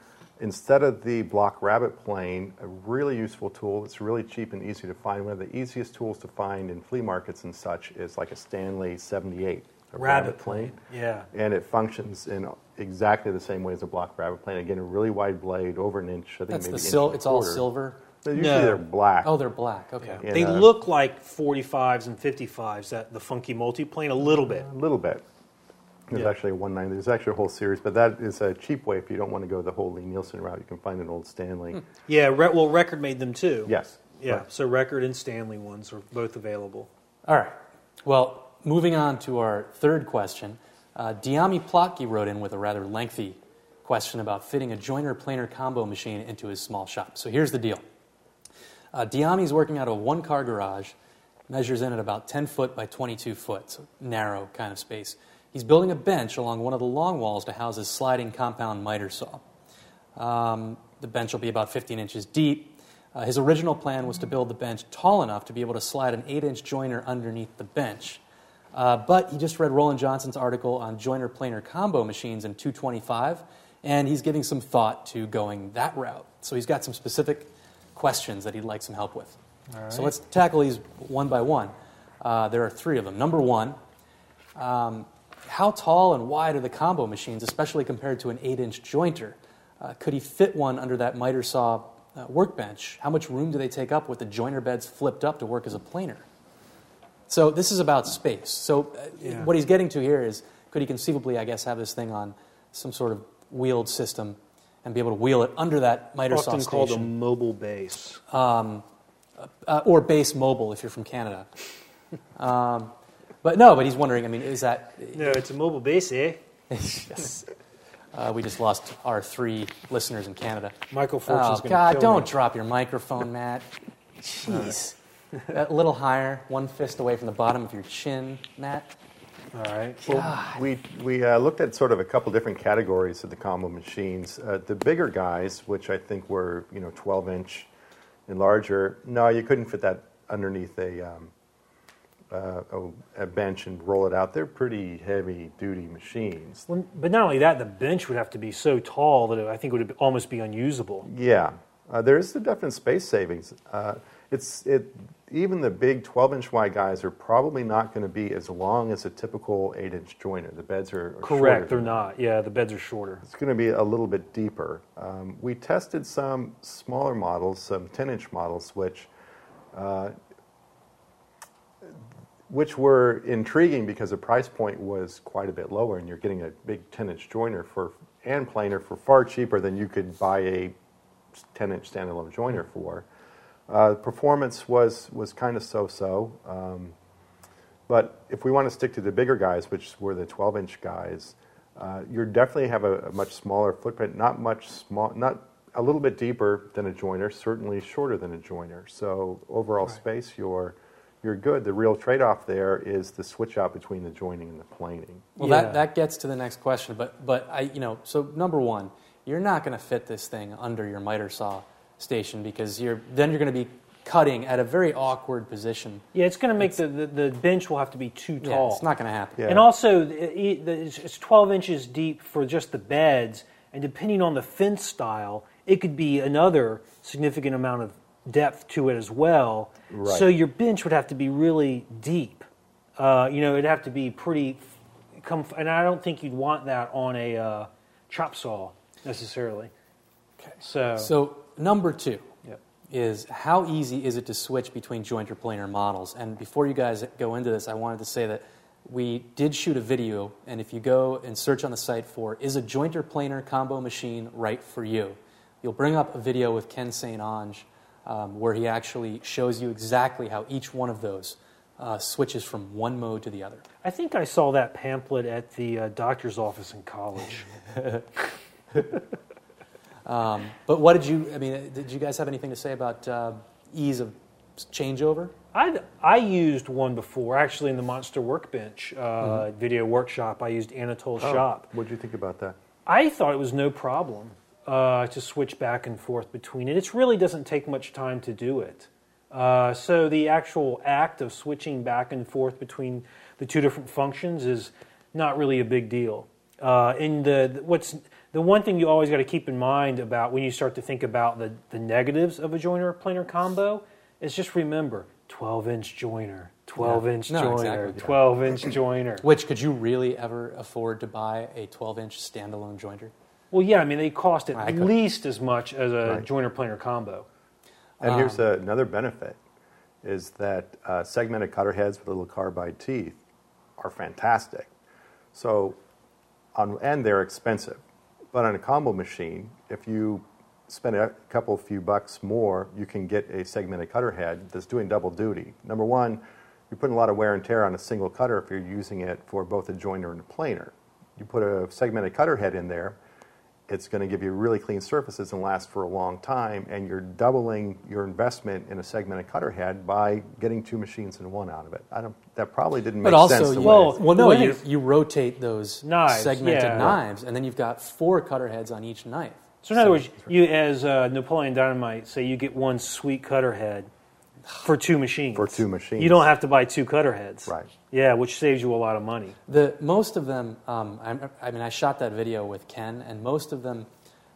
Instead of the block rabbet plane, a really useful tool that's really cheap and easy to find. One of the easiest tools to find in flea markets and such is like a Stanley 78. a Rabbet plane. Yeah. And it functions in exactly the same way as a block rabbet plane. Again, a really wide blade, over an inch. I think That's maybe the sil- and It's all quarter. silver. Usually No. they're black. Oh, they're black. Okay. Yeah. They uh, look like 45s and 55s, that the funky multiplane, a little bit. A little bit. There's Yeah. actually a 190. There's actually a whole series, but that is a cheap way if you don't want to go the whole Lie-Nielsen route. You can find an old Stanley. Yeah, Re- well, Record made them too. Yes. Yeah, Right. so Record and Stanley ones are both available. All right. Well, moving on to our third question. Uh, Diami Plotke wrote in with a rather lengthy question about fitting a jointer planer combo machine into his small shop. So here's the deal. Uh, Diami's working out of a one car garage, measures in at about 10 foot by 22 foot, so narrow kind of space. He's building a bench along one of the long walls to house his sliding compound miter saw. Um, the bench will be about 15 inches deep. Uh, his original plan was to build the bench tall enough to be able to slide an 8 inch jointer underneath the bench. Uh, but he just read Roland Johnson's article on jointer planer combo machines in 225, and he's giving some thought to going that route. So he's got some specific questions that he'd like some help with. So let's tackle these one by one. Uh, there are three of them. Number one, um, how tall and wide are the combo machines, especially compared to an 8 inch jointer? Uh, could he fit one under that miter saw uh, workbench? How much room do they take up with the jointer beds flipped up to work as a planer? So this is about space. So uh, Yeah. what he's getting to here is could he conceivably, I guess, have this thing on some sort of wheeled system and be able to wheel it under that miter saw Often called a mobile base. uh, or base mobile if you're from Canada. um, but no, but he's wondering, I mean, is that No, it's a mobile base, eh? yes. Uh, we just lost our three listeners in Canada. Michael Fortune's Oh going to God! kill Don't me. drop your microphone, Matt. Jeez, a little higher, one fist away from the bottom of your chin, Matt. All right. Well, we we uh, looked at sort of a couple different categories of the combo machines. Uh, the bigger guys, which I think were you know 12 inch and larger, no, you couldn't fit that underneath a um, uh, a, a bench and roll it out. They're pretty heavy duty machines. Well, but not only that, the bench would have to be so tall that it, I think it would almost be unusable. Yeah, uh, there is a definite space savings. Uh, it's it even the big 12 inch wide guys are probably not going to be as long as a typical 8 inch jointer. The beds are, are shorter Correct, they're not. Yeah, the beds are shorter. It's going to be a little bit deeper. Um, we tested some smaller models, some 10 inch models, which uh, which were intriguing because the price point was quite a bit lower, and you're getting a big 10 inch jointer for and planer for far cheaper than you could buy a 10 inch standalone jointer for. Uh, performance was was kind of so so. Um, but if we want to stick to the bigger guys, which were the 12 inch guys, uh, you definitely have a, a much smaller footprint, not much small, not a little bit deeper than a jointer, certainly shorter than a jointer. So overall space, you're you're good. The real trade-off there is the switch out between the jointing and the planing. Well, Yeah. that, that gets to the next question, but but I you know so number one, you're not going to fit this thing under your miter saw station because you're then you're going to be cutting at a very awkward position. Yeah, it's going to make the, the, the bench will have to be too Yeah, tall. it's not going to happen. Yeah. And also, it- it- it's it's 12 inches deep for just the beds, and depending on the fence style, it could be another significant amount of depth to it as well. Right. So your bench would have to be really deep. Uh, you know, it'd have to be pretty. Come, and I don't think you'd want that on a uh, chop saw necessarily. Okay. So, So number two Yep. is how easy is it to switch between jointer planer models? And before you guys go into this, I wanted to say that we did shoot a video, and if you go and search on the site for "Is a jointer planer combo machine right for you?" you'll bring up a video with Ken St. Ange um, where he actually shows you exactly how each one of those uh, switches from one mode to the other. I think I saw that pamphlet at the uh, doctor's office in college. Um, but what did you? I mean, did you guys have anything to say about uh, ease of changeover? I I used one before, actually, in the Monster Workbench uh, Mm-hmm. video workshop. I used Anatole Oh, Shop. What'd you think about that? I thought it was no problem uh, to switch back and forth between it. It really doesn't take much time to do it. Uh, so the actual act of switching back and forth between the two different functions is not really a big deal. Uh, and the what's the one thing you always got to keep in mind about when you start to think about the, the negatives of a jointer planer combo is just remember 12 inch jointer, 12 inch No, jointer, exactly. 12 inch jointer. Which could you really ever afford to buy a 12-inch standalone jointer? Well, yeah, I mean they cost I at could. least as much as a Right. jointer planer combo. And here's Um, a, another benefit is that uh, segmented cutter heads with little carbide teeth are fantastic. So, on, and they're expensive. But on a combo machine, if you spend a couple few bucks more, you can get a segmented cutter head that's doing double duty. Number one, you're putting a lot of wear and tear on a single cutter if you're using it for both a jointer and a planer. You put a segmented cutter head in there, it's going to give you really clean surfaces and last for a long time, and you're doubling your investment in a segmented cutter head by getting two machines in one out of it. I don't, that probably didn't make But also, sense. the you, Well, well, no, when you, you rotate those Knives, segmented yeah. knives, and then you've got four cutter heads on each knife. So in other words, you as uh, Napoleon Dynamite say you get one sweet cutter head for two machines. For two machines. You don't have to buy two cutter heads. Right. Yeah, which saves you a lot of money. The most of them, um, I, I mean, I shot that video with Ken, and most of them,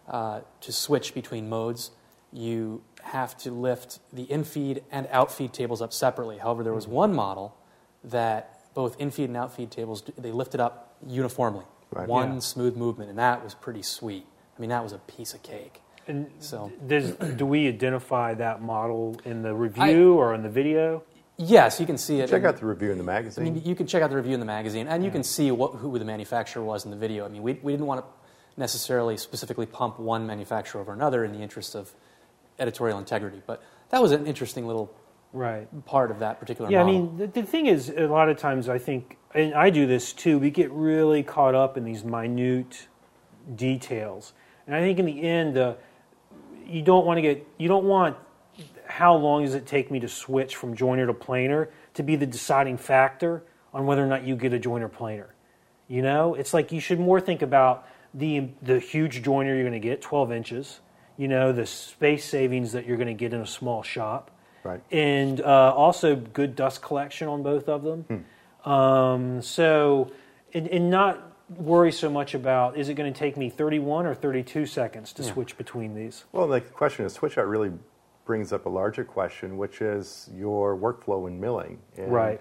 uh, to switch between modes, you have to lift the infeed and outfeed tables up separately. However, there was Mm-hmm. one model that both infeed and outfeed tables they lifted up uniformly, Right. one Yeah. smooth movement, and that was pretty sweet. I mean, that was a piece of cake. And So- does, do we identify that model in the review or in the video? Yes, you can see it. Check in- out the review in the I magazine. mean, you can check out the review in the magazine, and you can see what, who the manufacturer was in the video. I mean, we, we didn't want to necessarily specifically pump one manufacturer over another in the interest of editorial integrity, but that was an interesting little Right. part of that particular Yeah, I mean, the, the thing is, a lot of times I think, and I do this too, we get really caught up in these minute details. And I think in the end, uh, you don't want to get, you don't want how long does it take me to switch from jointer to planer to be the deciding factor on whether or not you get a jointer planer. You know, it's like you should more think about the the huge jointer you're going to get, 12 inches. You know, the space savings that you're going to get in a small shop Right. and uh, also good dust collection on both of them. Um, so, and, and not worry so much about is it going to take me 31 or 32 seconds to switch between these. Well, the question of switch out really brings up a larger question, which is your workflow in milling. And Right.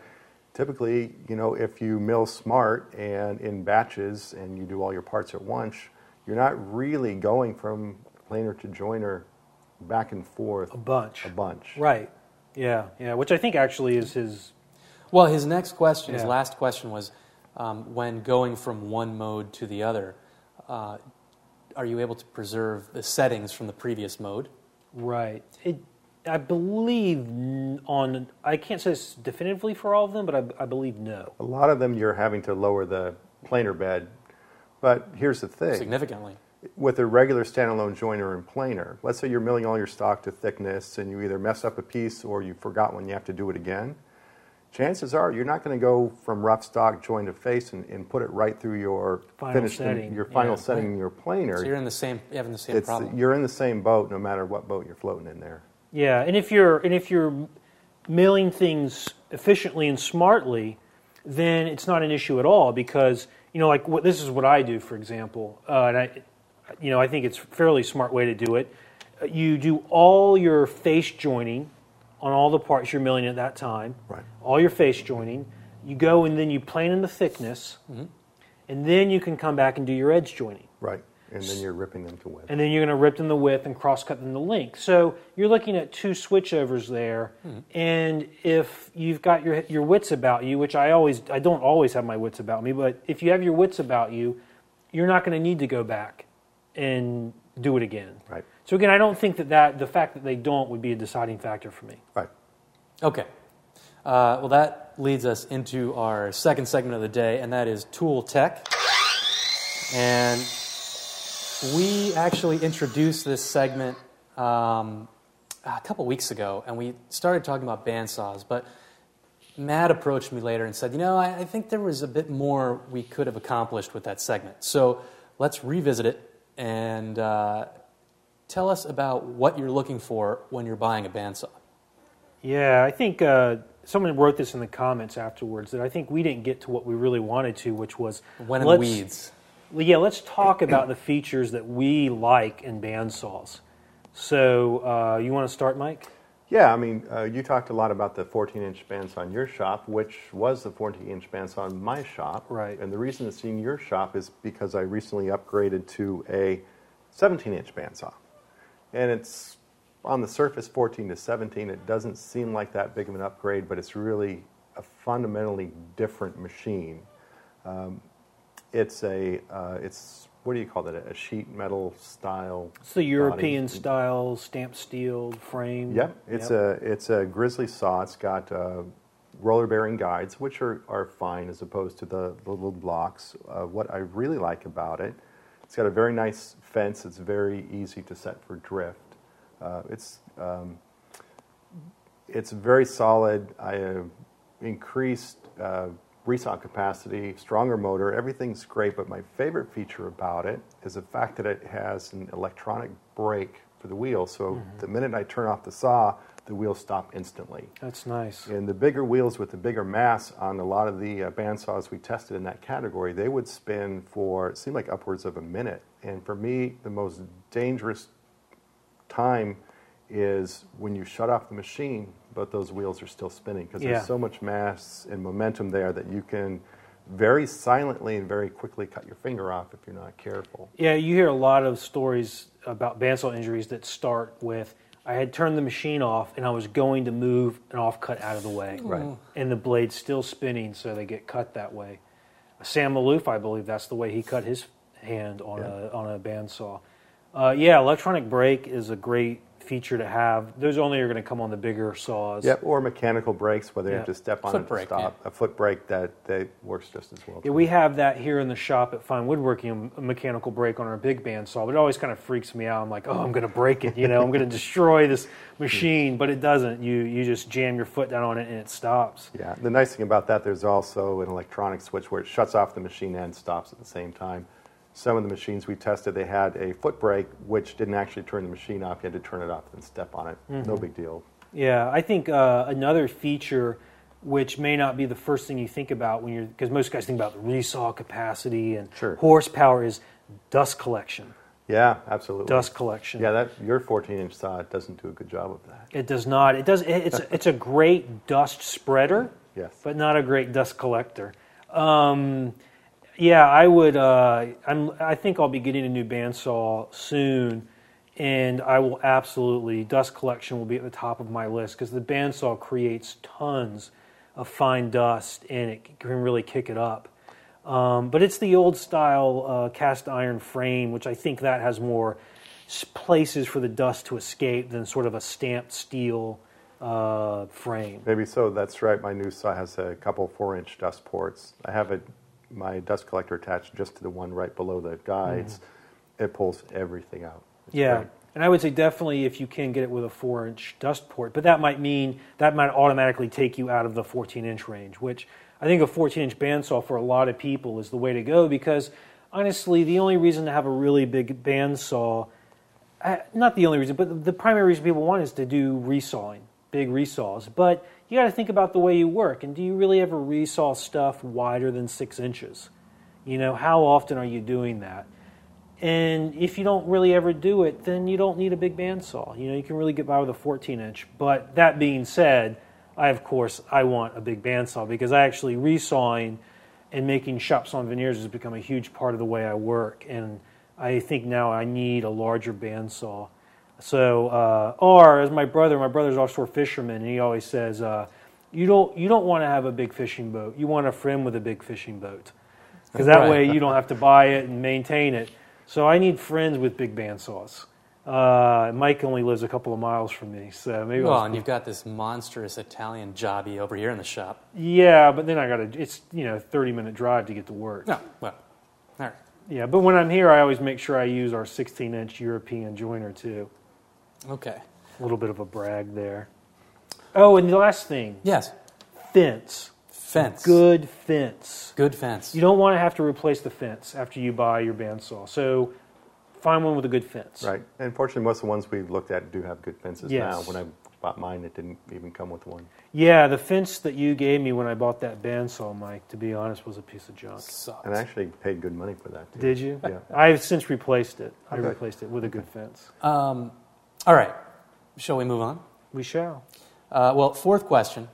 Typically, you know, if you mill smart and in batches and you do all your parts at once, you're not really going from planer to jointer back and forth A bunch. a bunch. Right. Yeah, yeah, which I think actually is his. well, his next question, his last question was um, when going from one mode to the other, uh, are you able to preserve the settings from the previous mode? Right. It, I believe on, I can't say this definitively for all of them, but I, I believe no. A lot of them you're having to lower the planer bed. But here's the thing. Significantly. with a regular standalone jointer and planer, let's say you're milling all your stock to thickness and you either mess up a piece or you forgot when you have to do it again, chances are you're not going to go from rough stock join to face and, and put it right through your Final finished setting, your final yeah. setting in your planer. So you're in the same, you're having the same it's, problem. you're in the same boat no matter what boat you're floating in there. Yeah, and if you're and if you're milling things efficiently and smartly, then it's not an issue at all because you know, like what this is what I do, for example, uh, and I, you know, I think it's a fairly smart way to do it. Uh, You do all your face jointing on all the parts you're milling at that time. Right. All your face jointing. You go and then you plane in the thickness, mm-hmm. and then you can come back and do your edge jointing Right. And then you're ripping them to width. and then you're going to rip them the width and cross cut them the length. So you're looking at two switchovers there, mm-hmm. and if you've got your your wits about you, which I always I don't always have my wits about me, but if you have your wits about you, you're not going to need to go back and do it again. Right. So again, I don't think that, that the fact that they don't would be a deciding factor for me. Right. Okay. Uh, well, that leads us into our second segment of the day, and that is tool tech. And we actually introduced this segment um, a couple weeks ago, and we started talking about bandsaws. But Matt approached me later and said, You know, I, I think there was a bit more we could have accomplished with that segment. So let's revisit it and uh, tell us about what you're looking for when you're buying a bandsaw. Yeah, I think uh, someone wrote this in the comments afterwards that I think we didn't get to what we really wanted to, which was When in the weeds. Well, yeah, let's talk about the features that we like in bandsaws. So, uh, you want to start, Mike? Yeah, I mean, uh, you talked a lot about the 14 inch bandsaw in your shop, which was the 14 inch bandsaw in my shop. Right. And the reason it's in your shop is because I recently upgraded to a 17 inch bandsaw. And it's on the surface 14 to 17, it doesn't seem like that big of an upgrade, but it's really a fundamentally different machine. Um, it's a uh, it's what do you call that? A sheet metal style. It's the European body. style stamped steel frame. Yep, it's a it's a Grizzly saw. It's got uh, roller bearing guides, which are, are fine as opposed to the, the little blocks. Uh, what I really like about it, it's got a very nice fence. It's very easy to set for drift. Uh, it's um, it's very solid. I uh, increased uh, resaw capacity, stronger motor. Everything's great, but my favorite feature about it is the fact that it has an electronic brake for the wheel. So Mm-hmm. the minute I turn off the saw, the wheels stop instantly. That's nice. And the bigger wheels with the bigger mass on a lot of the uh, bandsaws we tested in that category, they would spin for, it seemed like upwards of a minute. And for me, the most dangerous time is when you shut off the machine, but those wheels are still spinning because Yeah. there's so much mass and momentum there that you can very silently and very quickly cut your finger off if you're not careful. Yeah, you hear a lot of stories about bandsaw injuries that start with I had turned the machine off and I was going to move an offcut out of the way. Right. And the blade's still spinning, so they get cut that way. Sam Maloof, I believe that's the way he cut his hand on Yeah. a on a bandsaw. Uh, yeah, electronic brake is a great feature to have. Those only are going to come on the bigger saws. Yep, or mechanical brakes, where they Yeah. have to step on Foot it to brake, stop. A foot brake that, that works just as well. Yeah, we have that here in the shop at Fine Woodworking, a mechanical brake on our big bandsaw, but it always kind of freaks me out. I'm like, oh, I'm going to break it, you know, I'm going to destroy this machine, but it doesn't. You you just jam your foot down on it and it stops. Yeah, the nice thing about that, there's also an electronic switch where it shuts off the machine and stops at the same time. Some of the machines we tested, they had a foot brake, which didn't actually turn the machine off. You had to turn it off and step on it. Mm-hmm. No big deal. Yeah, I think uh, another feature, which may not be the first thing you think about when you're, because most guys think about the resaw capacity and Sure. horsepower, is dust collection. Yeah, absolutely. Dust collection. Yeah, that your 14-inch saw doesn't do a good job of that. It does not. It does. it- It's it's a great dust spreader. Yes. but not a great dust collector. Um, yeah, I would. Uh, I'm, I think I'll be getting a new bandsaw soon, and I will absolutely dust collection will be at the top of my list because the bandsaw creates tons of fine dust and it can really kick it up. Um, but it's the old style uh, cast iron frame, which I think that has more places for the dust to escape than sort of a stamped steel uh, frame. Maybe so. That's right. My new saw has a couple four-inch dust ports. I have a, my dust collector attached just to the one right below the guides. It pulls everything out. It's Mm-hmm. Yeah. great. And I would say definitely if you can get it with a four inch dust port, but that might mean that might automatically take you out of the 14 inch range, which I think a 14 inch bandsaw for a lot of people is the way to go because honestly, the only reason to have a really big bandsaw, uh, not the only reason, but the primary reason people want is to do resawing, big resaws. But you got to think about the way you work. And do you really ever resaw stuff wider than six inches? You know, how often are you doing that? And if you don't really ever do it, then you don't need a big bandsaw. You know, you can really get by with a 14 inch. But that being said, I of course I want a big bandsaw because I actually resawing and making shops on veneers has become a huge part of the way I work. And I think now I need a larger bandsaw. So, uh, or as my brother, my brother's offshore fisherman, and he always says, uh, "You don't, you don't want to have a big fishing boat. You want a friend with a big fishing boat, because that Right. way you don't have to buy it and maintain it." So I need friends with big bandsaws. Uh, Mike only lives a couple of miles from me, so maybe. Well, I'll, and you've got this monstrous Italian jobby over here in the shop. yeah, but then I got to. It's you know thirty minute drive to get to work. No, well, all right. Yeah, but when I'm here, I always make sure I use our 16 inch European jointer too. Okay. A little bit of a brag there. Oh, and the last thing, Yes. fence. Fence. Good fence. Good fence. You don't want to have to replace the fence after you buy your bandsaw. So find one with a good fence. Right. And fortunately, most of the ones we've looked at do have good fences Yes. now. When I bought mine, it didn't even come with one. Yeah, the fence that you gave me when I bought that bandsaw, Mike, to be honest, was a piece of junk. Sucks. And I actually paid good money for that. Too. Did you? Yeah. I've since replaced it. I Okay. replaced it with a good fence. Um, all right. Shall we move on? We shall. Uh, well, fourth question.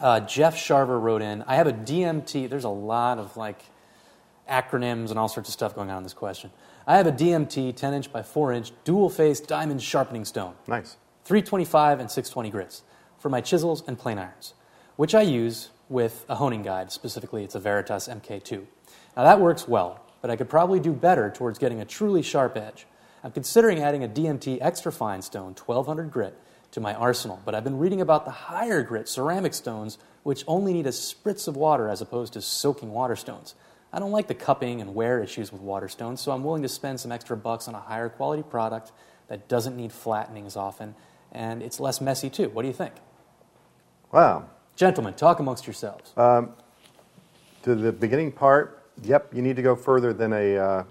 Uh, Jeff Sharver wrote in. I have a DMT. There's a lot of like acronyms and all sorts of stuff going on in this question. I have a DMT 10 inch by 4 inch dual face diamond sharpening stone, Nice. 325 and 620 grits, for my chisels and plane irons, which I use with a honing guide. Specifically, it's a Veritas MK2. Now that works well, but I could probably do better towards getting a truly sharp edge. I'm considering adding a DMT extra fine stone, 1200 grit, to my arsenal, but I've been reading about the higher grit ceramic stones, which only need a spritz of water as opposed to soaking water stones. I don't like the cupping and wear issues with water stones, so I'm willing to spend some extra bucks on a higher quality product that doesn't need flattening as often, and it's less messy too. What do you think? Wow. Gentlemen, talk amongst yourselves. To the beginning part, yep, you need to go further than a uh,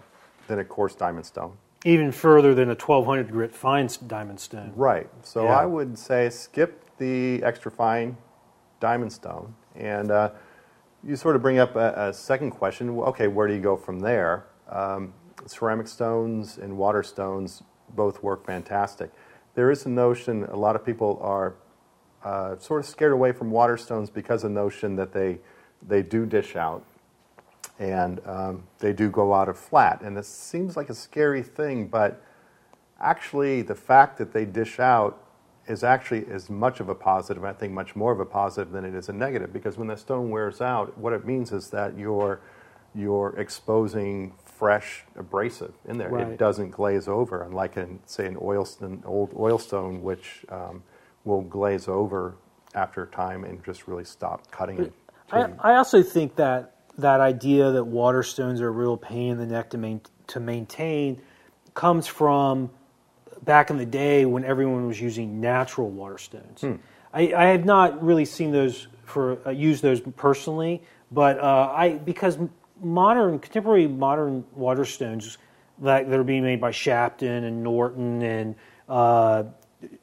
than a coarse diamond stone. Even further than a 1200 grit fine diamond stone. Right. So Yeah. I would say skip the extra fine diamond stone, and uh, you sort of bring up a, a second question. Okay, where do you go from there? Um, ceramic stones and water stones both work fantastic. There is a notion a lot of people are uh, sort of scared away from water stones because of the notion that they they do dish out and um, they do go out of flat. And it seems like a scary thing, but actually, the fact that they dish out is actually as much of a positive, I think much more of a positive than it is a negative, because when the stone wears out, what it means is that you're, you're exposing fresh abrasive in there. Right. It doesn't glaze over, unlike, in, say, an, oil, an old oil stone, which um, will glaze over after time and just really stop cutting it. I, I also think that that idea that water stones are a real pain in the neck to, main, to maintain comes from back in the day when everyone was using natural water stones. I, I have not really seen those for uh, used those personally, but uh, I because modern contemporary modern water stones that, that are being made by Shapton and Norton and uh,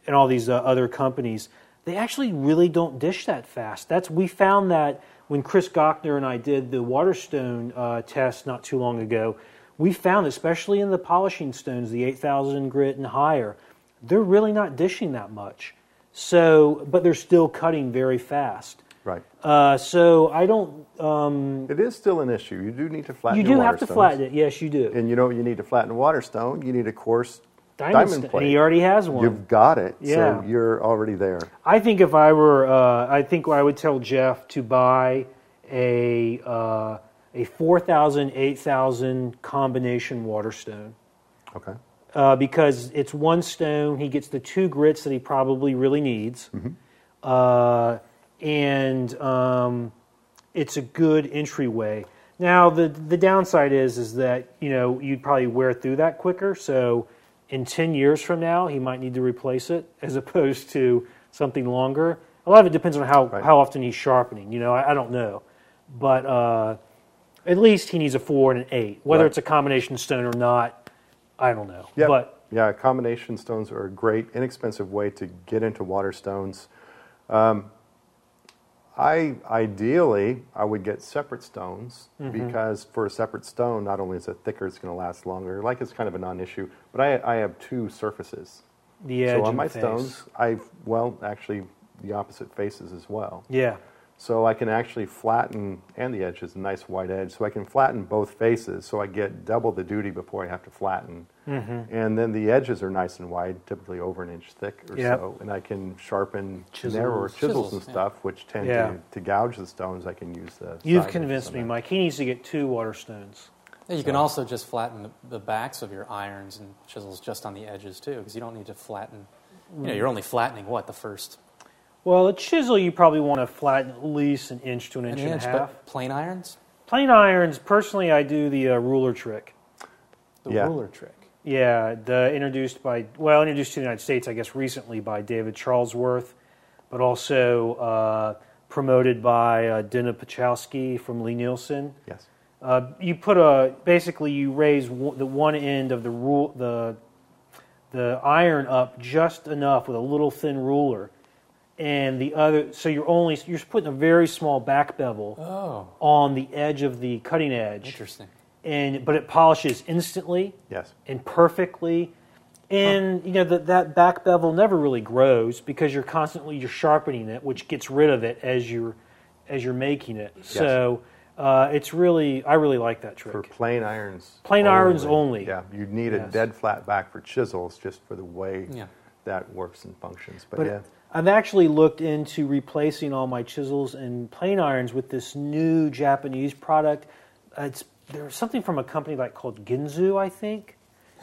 and all these uh, other companies, they actually really don't dish that fast. That's we found that when Chris Gochnour and I did the Waterstone uh, test not too long ago, we found, especially in the polishing stones, the 8,000 grit and higher, they're really not dishing that much. So, but they're still cutting very fast. Right. Uh, so I don't. Um, It is still an issue. You do need to flatten you do have to stones. flatten it. Yes, you do. And you know you need to flatten a water stone? You need a coarse Diamond diamond, plate. and he already has one. You've got it. Yeah. So you're already there. I think if I were, uh, I think I would tell Jeff to buy a uh, a 4,000, 8,000 combination water stone. Okay. Uh, because it's one stone, he gets the two grits that he probably really needs, uh, and um, it's a good entryway. Now the the downside is is that you know you'd probably wear through that quicker. So in ten years from now, he might need to replace it as opposed to something longer. A lot of it depends on how Right. how often he's sharpening. You know, I, I don't know, but uh, at least he needs a four and an eight. Whether Right. it's a combination stone or not, I don't know. Yeah. But yeah, combination stones are a great, inexpensive way to get into water stones. Um, I ideally I would get separate stones Mm-hmm. because for a separate stone, not only is it thicker, it's going to last longer. Like it's kind of a non-issue. But I, I have two surfaces. the edge so on my face. stones, I've well actually the opposite faces as well. Yeah. So I can actually flatten, and the edge is a nice wide edge, so I can flatten both faces, so I get double the duty before I have to flatten. Mm-hmm. And then the edges are nice and wide, typically over an inch thick or Yep. so, and I can sharpen Chisels. narrower chisels, Chisels, and yeah. stuff, which tend Yeah. to, to gouge the stones. I can use the. You've convinced me. Mike. He needs to get two water stones. Yeah, you can also just flatten the, the backs of your irons and chisels just on the edges too, because you don't need to flatten. You know, you're only flattening what the first Well, a chisel you probably want to flatten at least an inch to an inch an and inch, a half. but plane irons, Plane irons, personally, I do the uh, ruler trick. the Yeah. ruler trick. Yeah, the introduced by well, introduced to the United States, I guess, recently by David Charlesworth, but also uh, promoted by uh, Deneb Puchalski from Lie-Nielsen. Yes. Uh, you put a basically you raise w- the one end of the rule the the iron up just enough with a little thin ruler, and the other so you're only you're just putting a very small back bevel Oh, on the edge of the cutting edge, interesting. And but it polishes instantly Yes. and perfectly. And you know that that back bevel never really grows because you're constantly you're sharpening it, which gets rid of it as you're as you're making it. So Uh, it's really, I really like that trick. For plane irons. Plane irons only. Yeah, you need a Yes. dead flat back for chisels just for the way Yeah. that works and functions. But, But yeah, I've actually looked into replacing all my chisels and plane irons with this new Japanese product. Uh, It's was something from a company like called Ginsu, I think.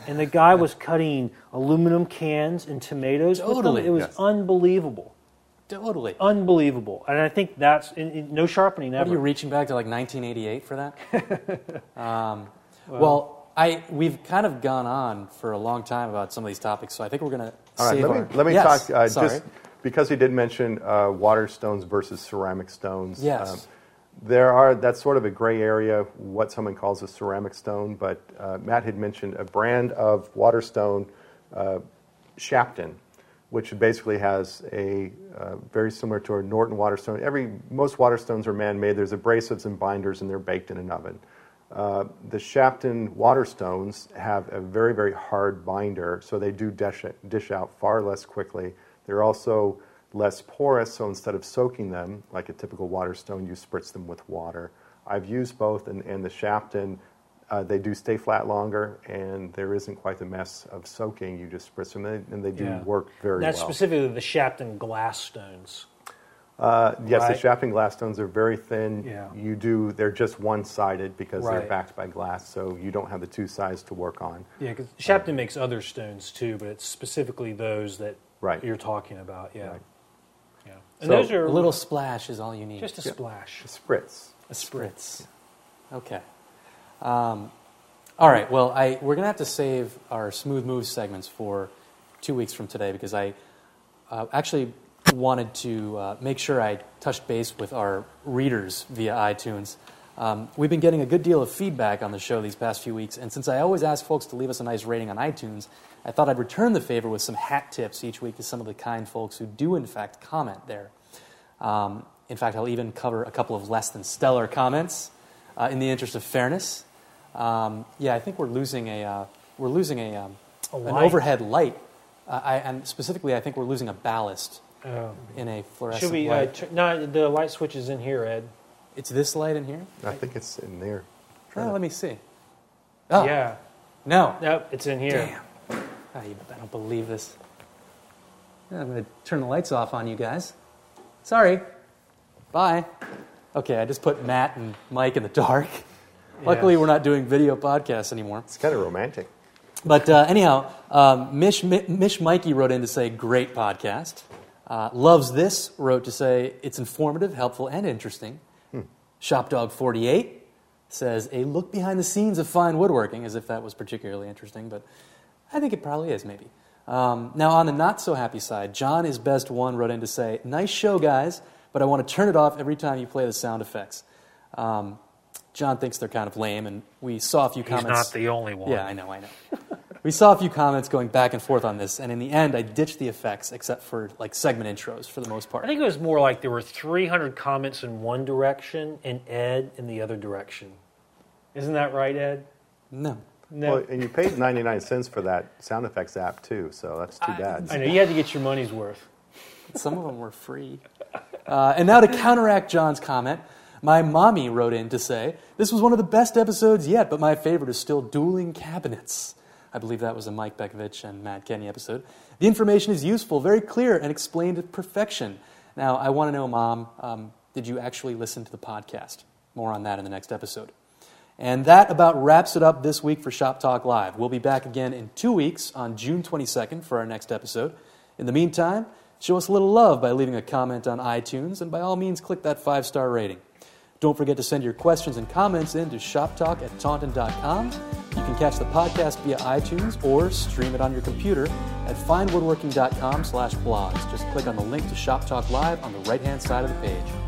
And the guy was cutting aluminum cans and tomatoes. with them. Totally. It was Yes. unbelievable, Totally. unbelievable. And I think that's in, in, no sharpening What ever. are you reaching back to like 1988 for that? um, well, I we've kind of gone on for a long time about some of these topics, so I think we're going to All right, save let our. me, let me Yes, talk uh, sorry. just because he did mention uh, water stones versus ceramic stones. um, Yes. There are that's sort of a gray area what someone calls a ceramic stone, but uh, Matt had mentioned a brand of water stone, uh, Shapton, which basically has a uh, very similar to a Norton water stone. Every most water stones are man-made. There's abrasives and binders, and they're baked in an oven. Uh, the Shapton water stones have a very, very hard binder, so they do dish, dish out far less quickly. They're also less porous, so instead of soaking them like a typical water stone, you spritz them with water. I've used both, and, and the Shapton, uh, they do stay flat longer, and there isn't quite the mess of soaking. You just spritz them, and, and they do Yeah. work very That's well. That's specifically the Shapton glass stones. Uh, yes, Right. the Shapton glass stones are very thin. Yeah. You do, they're just one-sided because they're backed by glass, so you don't have the two sides to work on. Yeah, because Shapton makes other stones too, but it's specifically those that Right. you're talking about. Yeah, Right. Yeah. And So, those are a little splash is all you need. just a Yeah. splash. A spritz. A spritz. Okay. Um, all right. Well, I we're gonna have to save our smooth moves segments for two weeks from today because I uh, actually wanted to uh, make sure I touched base with our readers via iTunes. Um, we've been getting a good deal of feedback on the show these past few weeks, and since I always ask folks to leave us a nice rating on iTunes, I thought I'd return the favor with some hat tips each week to some of the kind folks who do, in fact, comment there. Um, in fact, I'll even cover a couple of less than stellar comments uh, in the interest of fairness. Um, yeah, I think we're losing a uh, we're losing a, um, A an overhead light, uh, I, and specifically, I think we're losing a ballast Oh. in a fluorescent Should we? Uh, light. tr- no, the light switch is in here, Ed. it's this light in here. I think it's in there. Oh, let me see. Oh Yeah. no! Nope, it's in here. Damn! Oh, you- I don't believe this. I'm going to turn the lights off on you guys. Sorry. Bye. Okay, I just put Matt and Mike in the dark. Luckily, Yes. we're not doing video podcasts anymore. It's kind of romantic. But uh, anyhow, um, Mish, Mish Mikey wrote in to say, great podcast. Uh, loves this, wrote to say, it's informative, helpful, and interesting. Shopdog48 says, a look behind the scenes of fine woodworking, as if that was particularly interesting, but I think it probably is, maybe. Um, now, on the not so happy side, John is best one wrote in to say, nice show, guys, but I want to turn it off every time you play the sound effects. Um, John thinks they're kind of lame, and we saw a few He's comments. not the only one. Yeah, I know, I know. we saw a few comments going back and forth on this, and in the end, I ditched the effects except for like segment intros for the most part. I think it was more like there were 300 comments in one direction and Ed in the other direction. Isn't that right, Ed? no. No. Well, and you paid 99 cents for that sound effects app too, so that's too bad. I know you had to get your money's worth. Some of them were free. Uh, and now to counteract John's comment, my mommy wrote in to say, This was one of the best episodes yet, but my favorite is still Dueling Cabinets. I believe that was a Mike Pekovich and Matt Kenney episode. The information is useful, very clear, and explained to perfection. Now, I want to know, Mom, um, did you actually listen to the podcast? More on that in the next episode. And that about wraps it up this week for Shop Talk Live. We'll be back again in two weeks on June 22nd for our next episode. In the meantime, show us a little love by leaving a comment on iTunes, and by all means, click that five star rating. Don't forget to send your questions and comments in to shoptalk at taunton.com. You can catch the podcast via iTunes or stream it on your computer at finewoodworking.com slash blogs. Just click on the link to Shop Talk Live on the right hand side of the page.